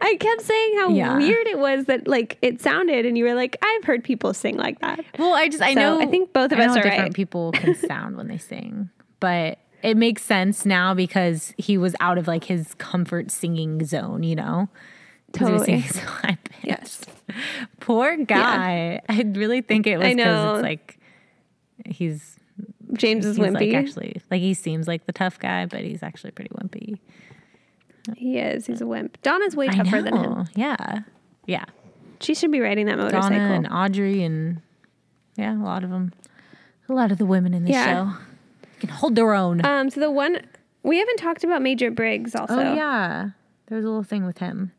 S1: I kept saying how
S2: Yeah.
S1: weird it was that like it sounded, and you were like, I've heard people sing like that.
S2: Well, I just I
S1: So,
S2: know
S1: I think both of
S2: I
S1: us are
S2: different
S1: right.
S2: people can sound when they sing, but it makes sense now because he was out of like his comfort singing zone, you know. 'Cause he was
S1: Totally.
S2: singing so.
S1: Yes.
S2: Poor guy. I really think it was because it's like he's
S1: James is wimpy.
S2: like actually like he seems like the tough guy, but he's actually pretty wimpy.
S1: he is. He's a wimp. Donna's way tougher than him.
S2: Yeah. Yeah.
S1: She should be riding that motorcycle.
S2: Donna and Audrey and yeah, a lot of them. A lot of the women in the
S1: Yeah.
S2: show can hold their own.
S1: um. So the one we haven't talked about Major Briggs also.
S2: oh yeah, there's a little thing with him.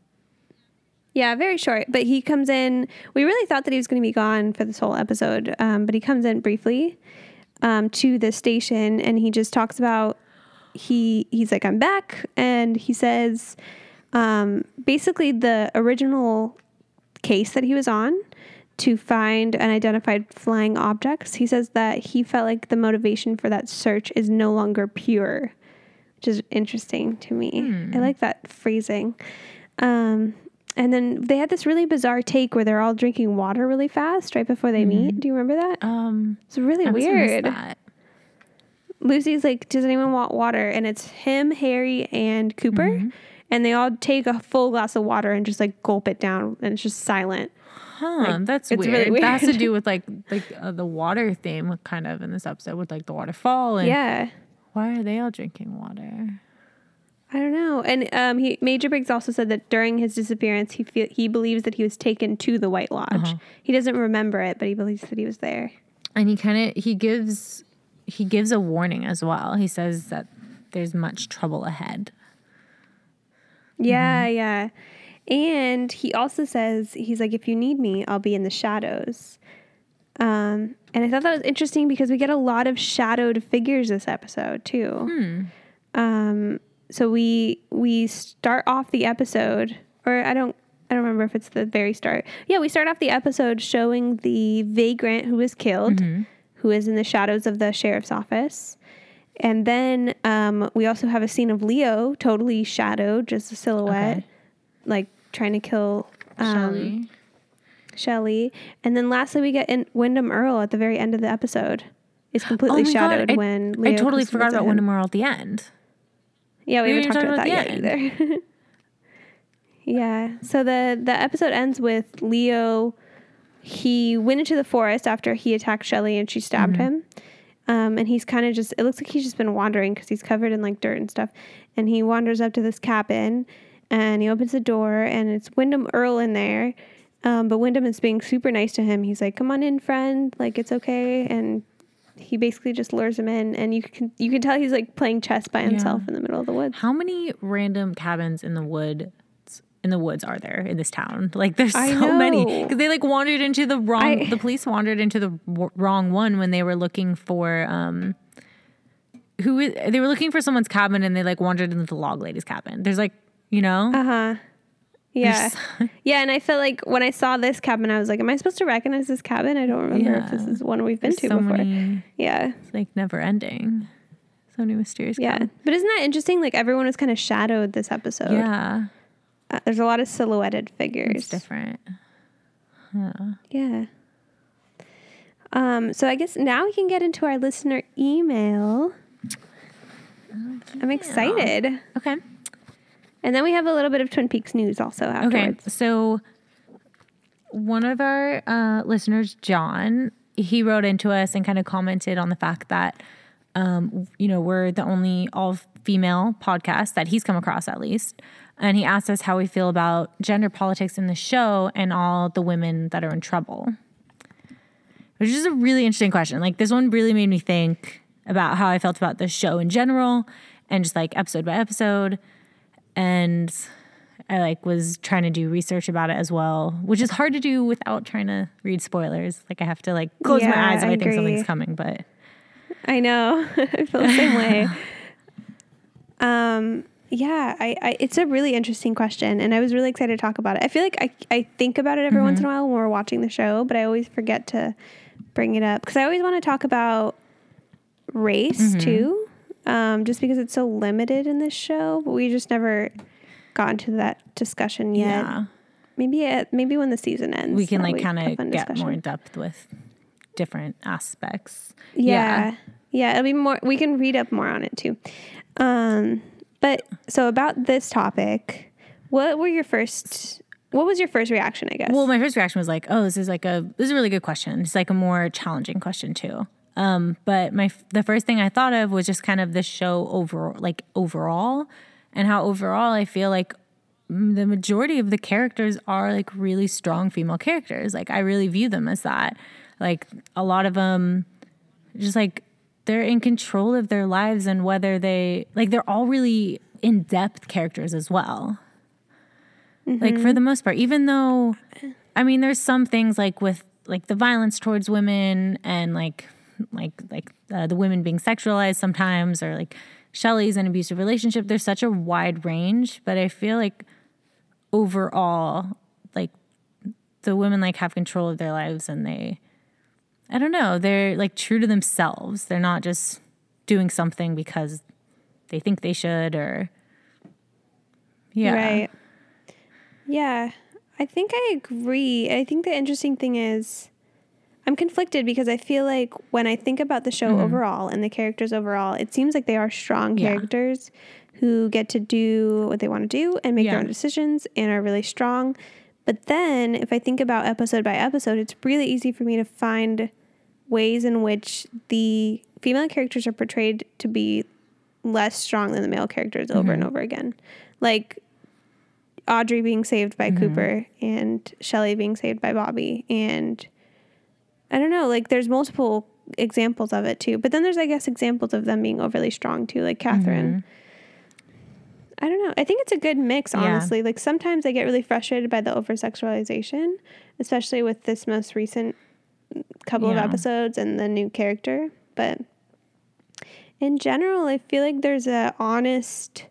S1: Yeah, very short. But he comes in. We really thought that he was going to be gone for this whole episode, um, but he comes in briefly um, to the station, and he just talks about he he's like I'm back, and he says um, basically the original case that he was on to find and identify flying objects. He says that he felt like the motivation for that search is no longer pure, which is interesting to me. I like that phrasing. Um, and then they had this really bizarre take where they're all drinking water really fast right before they meet. Do you remember that?
S2: Um,
S1: It's really
S2: I must have missed
S1: weird.
S2: that.
S1: Lucy's like, "Does anyone want water?" And it's him, Harry, and Cooper,
S2: Mm-hmm.
S1: and they all take a full glass of water and just like gulp it down, and it's just silent.
S2: Huh, that's
S1: it's
S2: weird.
S1: really
S2: That has to do with like like uh, the water theme, kind of in this episode with like the waterfall. And
S1: yeah,
S2: why are they all drinking water?
S1: I don't know. And um, he Major Briggs also said that during his disappearance, he feel, he believes that he was taken to the White Lodge.
S2: Uh-huh.
S1: He doesn't remember it, but he believes that he was there.
S2: And he kind of he gives he gives a warning as well. He says that there's much trouble ahead.
S1: Yeah, yeah. And he also says, he's like, if you need me, I'll be in the shadows. Um, and I thought that was interesting because we get a lot of shadowed figures this episode too. Hmm. Um, so we we start off the episode, or I don't I don't remember if it's the very start. Yeah, we start off the episode showing the vagrant who was killed, who is in the shadows of the sheriff's office. And then um, we also have a scene of Leo totally shadowed, just a silhouette,
S2: Okay.
S1: like trying to kill um. Shelly. And then lastly, we get in Windom Earle at the very end of the episode. Is completely
S2: Oh God,
S1: shadowed
S2: I-
S1: when
S2: I totally forgot about. Windom Earle at the end.
S1: Yeah, we
S2: We
S1: haven't talked
S2: talk
S1: about that yet
S2: the
S1: either. yeah. So the the episode ends with Leo. He went into the forest after he attacked Shelly and she stabbed
S2: Mm-hmm.
S1: him. Um, and he's kind of just, it looks like he's just been wandering because he's covered in like dirt and stuff. And he wanders up to this cabin and he opens the door and it's Windom Earle in there. Um, but Windom is being super nice to him. He's like, come on in, friend. Like, it's okay. And he basically just lures him in. And you can, you can tell he's like playing chess by himself in the middle of the woods.
S2: How many random cabins in the wood in the woods are there in this town? Like there's so
S1: I
S2: many because they like wandered into the wrong.
S1: I-
S2: the police wandered into the w- wrong one when they were looking for um. Who they were looking for someone's cabin and they like wandered into the log lady's cabin. There's like you know
S1: Uh huh. Yeah. Yeah. And I feel like when I saw this cabin, I was like, am I supposed to recognize this cabin? I don't remember if this is one we've been
S2: there's
S1: to
S2: so
S1: before.
S2: many.
S1: Yeah.
S2: It's like never ending. So many mysterious.
S1: Yeah.
S2: cabins.
S1: But isn't that interesting? Like everyone was kind of shadowed this episode.
S2: Yeah.
S1: Uh, there's a lot of silhouetted figures.
S2: It's different.
S1: Yeah. Um, so I guess now we can get into our listener email. I'm excited.
S2: Okay.
S1: And then we have a little bit of Twin Peaks news also afterwards.
S2: Okay. So one of our uh, listeners, John, he wrote into us and kind of commented on the fact that, um, you know, we're the only all female podcast that he's come across at least. And he asked us how we feel about gender politics in the show and all the women that are in trouble. Which is a really interesting question. Like, this one really made me think about how I felt about the show in general and just like episode by episode. And I like was trying to do research about it as well, which is hard to do without trying to read spoilers. Like I have to like close
S1: Yeah,
S2: my eyes if
S1: I
S2: I, think something's coming, but
S1: I know. I feel the same way. Um, yeah, I, I, it's a really interesting question, and I was really excited to talk about it. I feel like I, I think about it every once in a while when we're watching the show, but I always forget to bring it up because I always want to talk about race too, um, just because it's so limited in this show. But we just never got into that discussion yet.
S2: yeah,
S1: Maybe it, maybe when the season ends,
S2: we can like kind of get more in depth with different aspects.
S1: Yeah. yeah. it'll be more we can read up more on it too. Um but so about this topic, what were your first what was your first reaction, I guess?
S2: Well, my first reaction was like, "Oh, this is like a this is a really good question. It's like a more challenging question too." Um, but my the first thing I thought of was just kind of the show over like overall, and how overall I feel like mm, the majority of the characters are like really strong female characters. Like I really view them as that. Like a lot of them, just like they're in control of their lives and whether they like they're all really in depth characters as well like for the most part even though i mean there's some things like with like the violence towards women and like like like uh, the women being sexualized sometimes or like Shelly's an abusive relationship there's such a wide range but i feel like overall like the women like have control of their lives and they i don't know they're like true to themselves they're not just doing something because they think they should or yeah
S1: Right. Yeah. I think I agree. I think the interesting thing is I'm conflicted because I feel like when I think about the show overall and the characters overall, it seems like they are strong
S2: Mm-hmm. Yeah.
S1: characters who get to do what they want to do and make their own decisions and are really strong. But then if I think about episode by episode, it's really easy for me to find ways in which the female characters are portrayed to be less strong than the male characters over and over again. Like Audrey being saved by Cooper and Shelly being saved by Bobby. And I don't know, like there's multiple examples of it too. But then there's, I guess, examples of them being overly strong too, like Catherine. Mm-hmm. I don't know. I think it's a good mix,
S2: Yeah.
S1: honestly. Like sometimes I get really frustrated by the over sexualization, especially with this most recent couple
S2: Yeah.
S1: of episodes and the new character. But in general, I feel like there's a honest,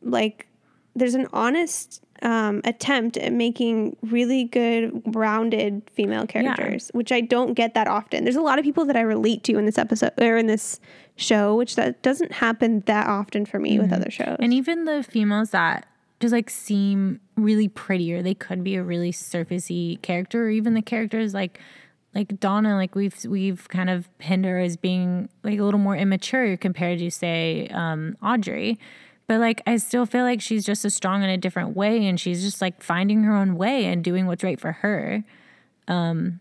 S1: like, there's an honest um, attempt at making really good, rounded female characters, which I don't get that often. There's a lot of people that I relate to in this episode or in this show, which that doesn't happen that often for me with other shows.
S2: And even the females that just like seem really pretty or they could be a really surfacey character or even the characters like like Donna like we've we've kind of pinned her as being like a little more immature compared to say um Audrey but like I still feel like she's just as strong in a different way and she's just like finding her own way and doing what's right for her Um,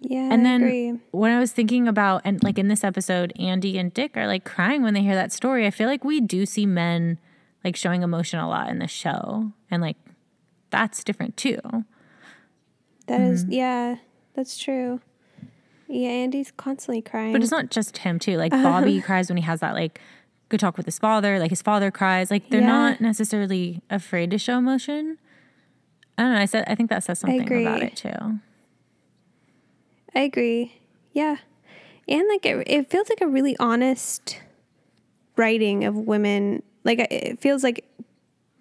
S1: yeah,
S2: and
S1: I
S2: then
S1: agree.
S2: when I was thinking about and like in this episode, Andy and Dick are like crying when they hear that story. I feel like we do see men like showing emotion a lot in the show, and like that's different too.
S1: That is,
S2: Mm-hmm.
S1: yeah, that's true. Yeah, Andy's constantly crying.
S2: But it's not just him too. Like Bobby cries when he has that like good talk with his father. Like his father cries. Like they're
S1: Yeah.
S2: not necessarily afraid to show emotion. I don't know. I said I think that says something about it too.
S1: I agree. Yeah. And like it, it feels like a really honest writing of women. Like it feels like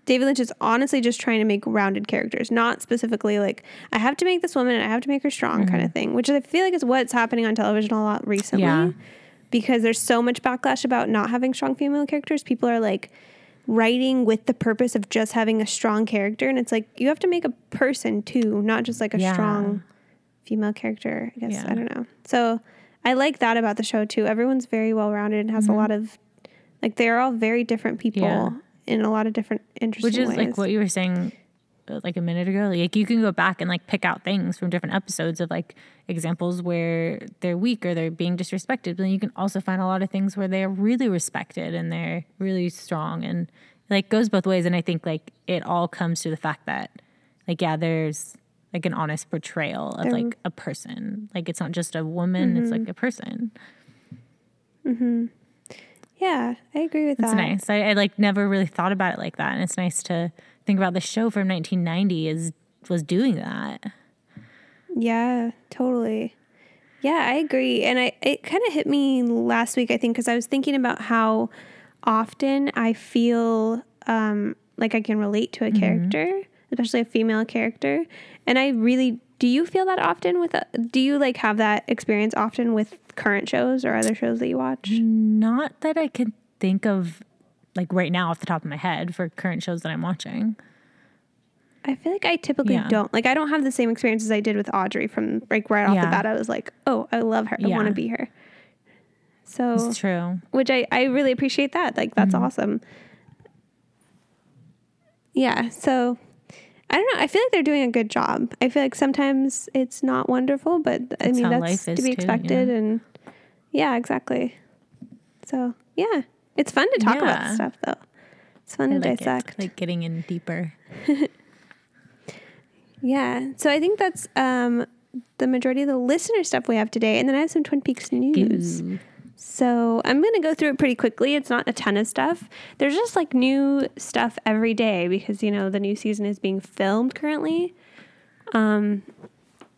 S1: David Lynch is honestly just trying to make rounded characters, not specifically like I have to make this woman and I have to make her strong mm-hmm. kind of thing, which I feel like is what's happening on television a lot recently.
S2: Yeah.
S1: Because there's so much backlash about not having strong female characters. People are like writing with the purpose of just having a strong character and it's like you have to make a person too not just like a
S2: Yeah.
S1: strong female character i guess
S2: Yeah.
S1: i don't know so i like that about the show too everyone's very well rounded and has a lot of like they're all very different people
S2: Mm-hmm. Yeah.
S1: in a lot of different interesting
S2: which is
S1: ways
S2: like what you were saying like a minute ago like you can go back and like pick out things from different episodes of like examples where they're weak or they're being disrespected but then you can also find a lot of things where they're really respected and they're really strong and like goes both ways and i think like it all comes to the fact that like yeah there's like an honest portrayal of like a person like it's not just a woman it's
S1: Mm-hmm.
S2: like a person mm-hmm
S1: yeah i agree with
S2: It's
S1: that
S2: nice. I, I like never really thought about it like that, and it's nice to think about the show from 1990 is was doing that.
S1: Yeah, totally. Yeah, I agree. And I it kind of hit me last week, I think, because I was thinking about how often I feel um, like I can relate to a character, especially a female character. And I really do. You feel that often with? A, do you like have that experience often with current shows or other shows that you watch?
S2: Not that I can think of like right now off the top of my head for current shows that I'm watching.
S1: I feel like I typically
S2: Yeah.
S1: don't. Like I don't have the same experience as I did with Audrey from like right off the bat. I was like, oh, I love her. I want to be her. So
S2: It's true.
S1: which I, I really appreciate that. Like that's
S2: Mm-hmm.
S1: awesome. Yeah, so I don't know. I feel like they're doing a good job. I feel like sometimes it's not wonderful, but I mean that's to be
S2: too,
S1: expected
S2: yeah.
S1: and yeah, exactly. So yeah. It's fun to talk about
S2: Yeah.
S1: this stuff though. It's fun
S2: I
S1: to
S2: like it,
S1: dissect.
S2: like getting in deeper.
S1: yeah. So I think that's um the majority of the listener stuff we have today. And then I have some Twin Peaks news.
S2: Ooh.
S1: So I'm going to go through it pretty quickly. It's not a ton of stuff. There's just like new stuff every day because, you know, the new season is being filmed currently. Um,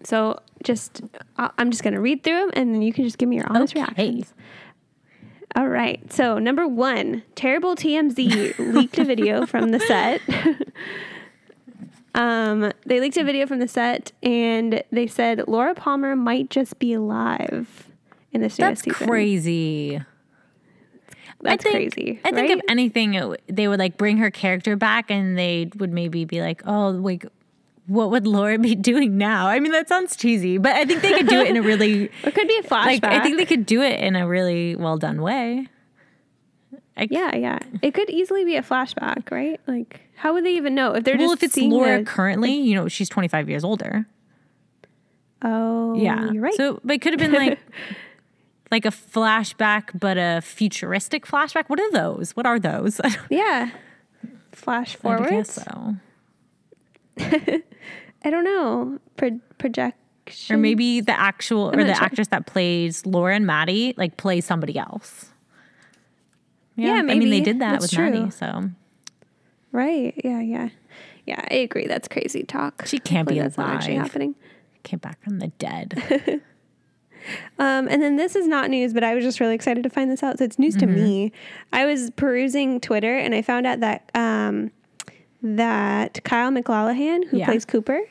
S1: so just, I'm just going to read through them and then you can just give me your honest
S2: Okay.
S1: reactions. All right. So number one, terrible TMZ leaked a video from the set. um, they leaked a video from the set and they said Laura Palmer might just be alive in this
S2: That's
S1: season.
S2: crazy.
S1: That's
S2: I think,
S1: crazy.
S2: I think if anything, w- they would like bring her character back, and they would maybe be like, "Oh, like, what would Laura be doing now?" I mean, that sounds cheesy, but I think they could do it in a really
S1: it could be a flashback.
S2: like. I think they could do it in a really well done way. I,
S1: yeah, yeah. It could easily be a flashback, right? Like, how would they even know if they're
S2: Well,
S1: just
S2: if it's Laura
S1: the-
S2: currently, you know, she's 25 years older.
S1: Oh,
S2: Yeah.
S1: you're right.
S2: So but it could have been like like a flashback, but a futuristic flashback. What are those? What are those?
S1: Yeah. Flash
S2: I
S1: forward.
S2: guess so.
S1: I don't know. Pro- projection.
S2: Or maybe the actual or the
S1: sure.
S2: actress that plays Laura and Maddie like plays somebody else.
S1: Yeah,
S2: I mean they did that
S1: That's
S2: with
S1: true.
S2: Maddie, so
S1: Right. Yeah. Yeah. Yeah. I agree. That's crazy talk.
S2: She can't be
S1: Hopefully that's not actually happening.
S2: came back from the dead.
S1: Um, and then this is not news, but I was just really excited to find this out. So it's news
S2: Mm-hmm.
S1: to me. I was perusing Twitter and I found out that um, that Kyle MacLachlan, who
S2: Yeah.
S1: plays Cooper,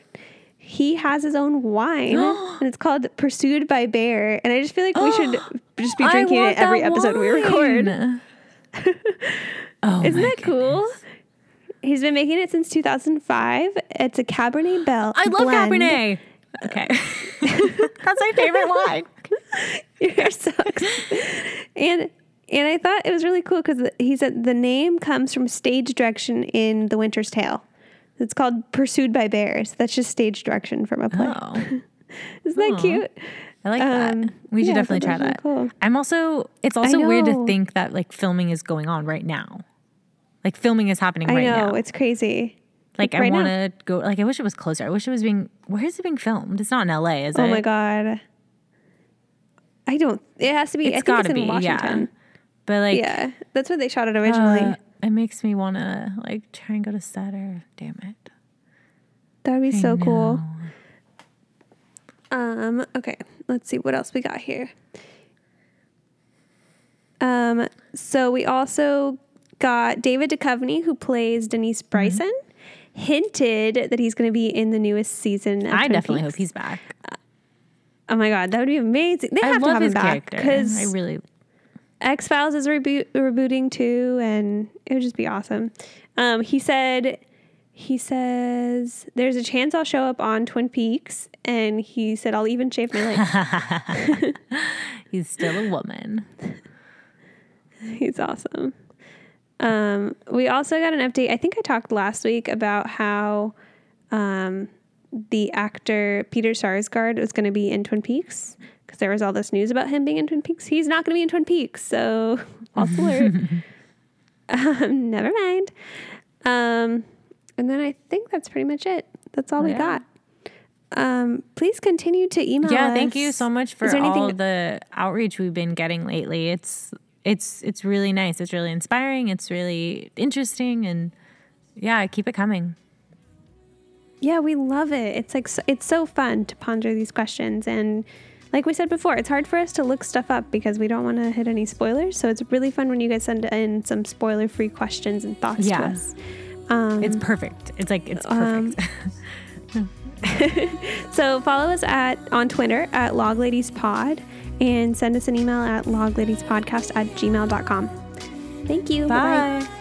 S1: he has his own wine, and it's called Pursued by Bear. And I just feel like we should just be drinking it every episode we record.
S2: oh,
S1: Isn't that cool? He's been making it since 2005. It's a Cabernet Bell.
S2: I love
S1: blend.
S2: Cabernet. Okay. That's my favorite wine.
S1: You're so and and I thought it was really cool because he said the name comes from stage direction in The Winter's Tale. It's called Pursued by Bears. That's just stage direction from a play.
S2: Oh.
S1: Isn't that
S2: Aw.
S1: cute?
S2: I like
S1: Um,
S2: that. We should
S1: yeah,
S2: definitely try
S1: that really cool.
S2: I'm also it's also weird to think that like filming is going on right now. Like filming is happening
S1: I
S2: right
S1: know
S2: now.
S1: it's crazy.
S2: like I
S1: right now.
S2: want to go like I wish it was closer. I wish it was being where is it being filmed? It's not in LA, is it?
S1: Oh my god. I don't. It has to be.
S2: It's
S1: I think
S2: gotta
S1: it's in
S2: be,
S1: Washington.
S2: yeah. But like
S1: Yeah, that's what they shot it originally.
S2: uh, it makes me want to like try and go to set or damn it.
S1: that would be so cool. Um, okay, let's see what else we got here. Um, so we also got David Duchovny, who plays Denise
S2: Mm-hmm.
S1: Bryson, hinted that he's going to be in the newest season. Of
S2: I
S1: Twin
S2: definitely
S1: Peaks.
S2: hope he's back.
S1: Oh my god, that would be amazing. They
S2: I
S1: have to have
S2: his
S1: him back because
S2: I really
S1: X Files is reboot, rebooting too, and it would just be awesome. Um, he said, he says, there's a chance I'll show up on Twin Peaks, and he said, I'll even shave my legs.
S2: He's still a woman.
S1: He's awesome. Um, we also got an update. I think I talked last week about how um, the actor Peter Sarsgaard was going to be in Twin Peaks because there was all this news about him being in Twin Peaks. He's not going to be in Twin Peaks, so false alert. um, never mind. Um, and then I think that's pretty much it. That's all we got. Um, please continue to email
S2: Yeah,
S1: us.
S2: thank you so much for all the outreach we've been getting lately. It's it's it's really nice. It's really inspiring. It's really interesting, and yeah, keep it coming.
S1: Yeah, we love it. It's like so- it's so fun to ponder these questions and like we said before, it's hard for us to look stuff up because we don't want to hit any spoilers. So it's really fun when you guys send in some spoiler-free questions and thoughts to us. Um,
S2: It's perfect. It's like it's perfect.
S1: so follow us at on Twitter at LogLadiesPod and send us an email at logladiespodcast at gmail.com. Thank you. Bye-bye.
S2: Bye.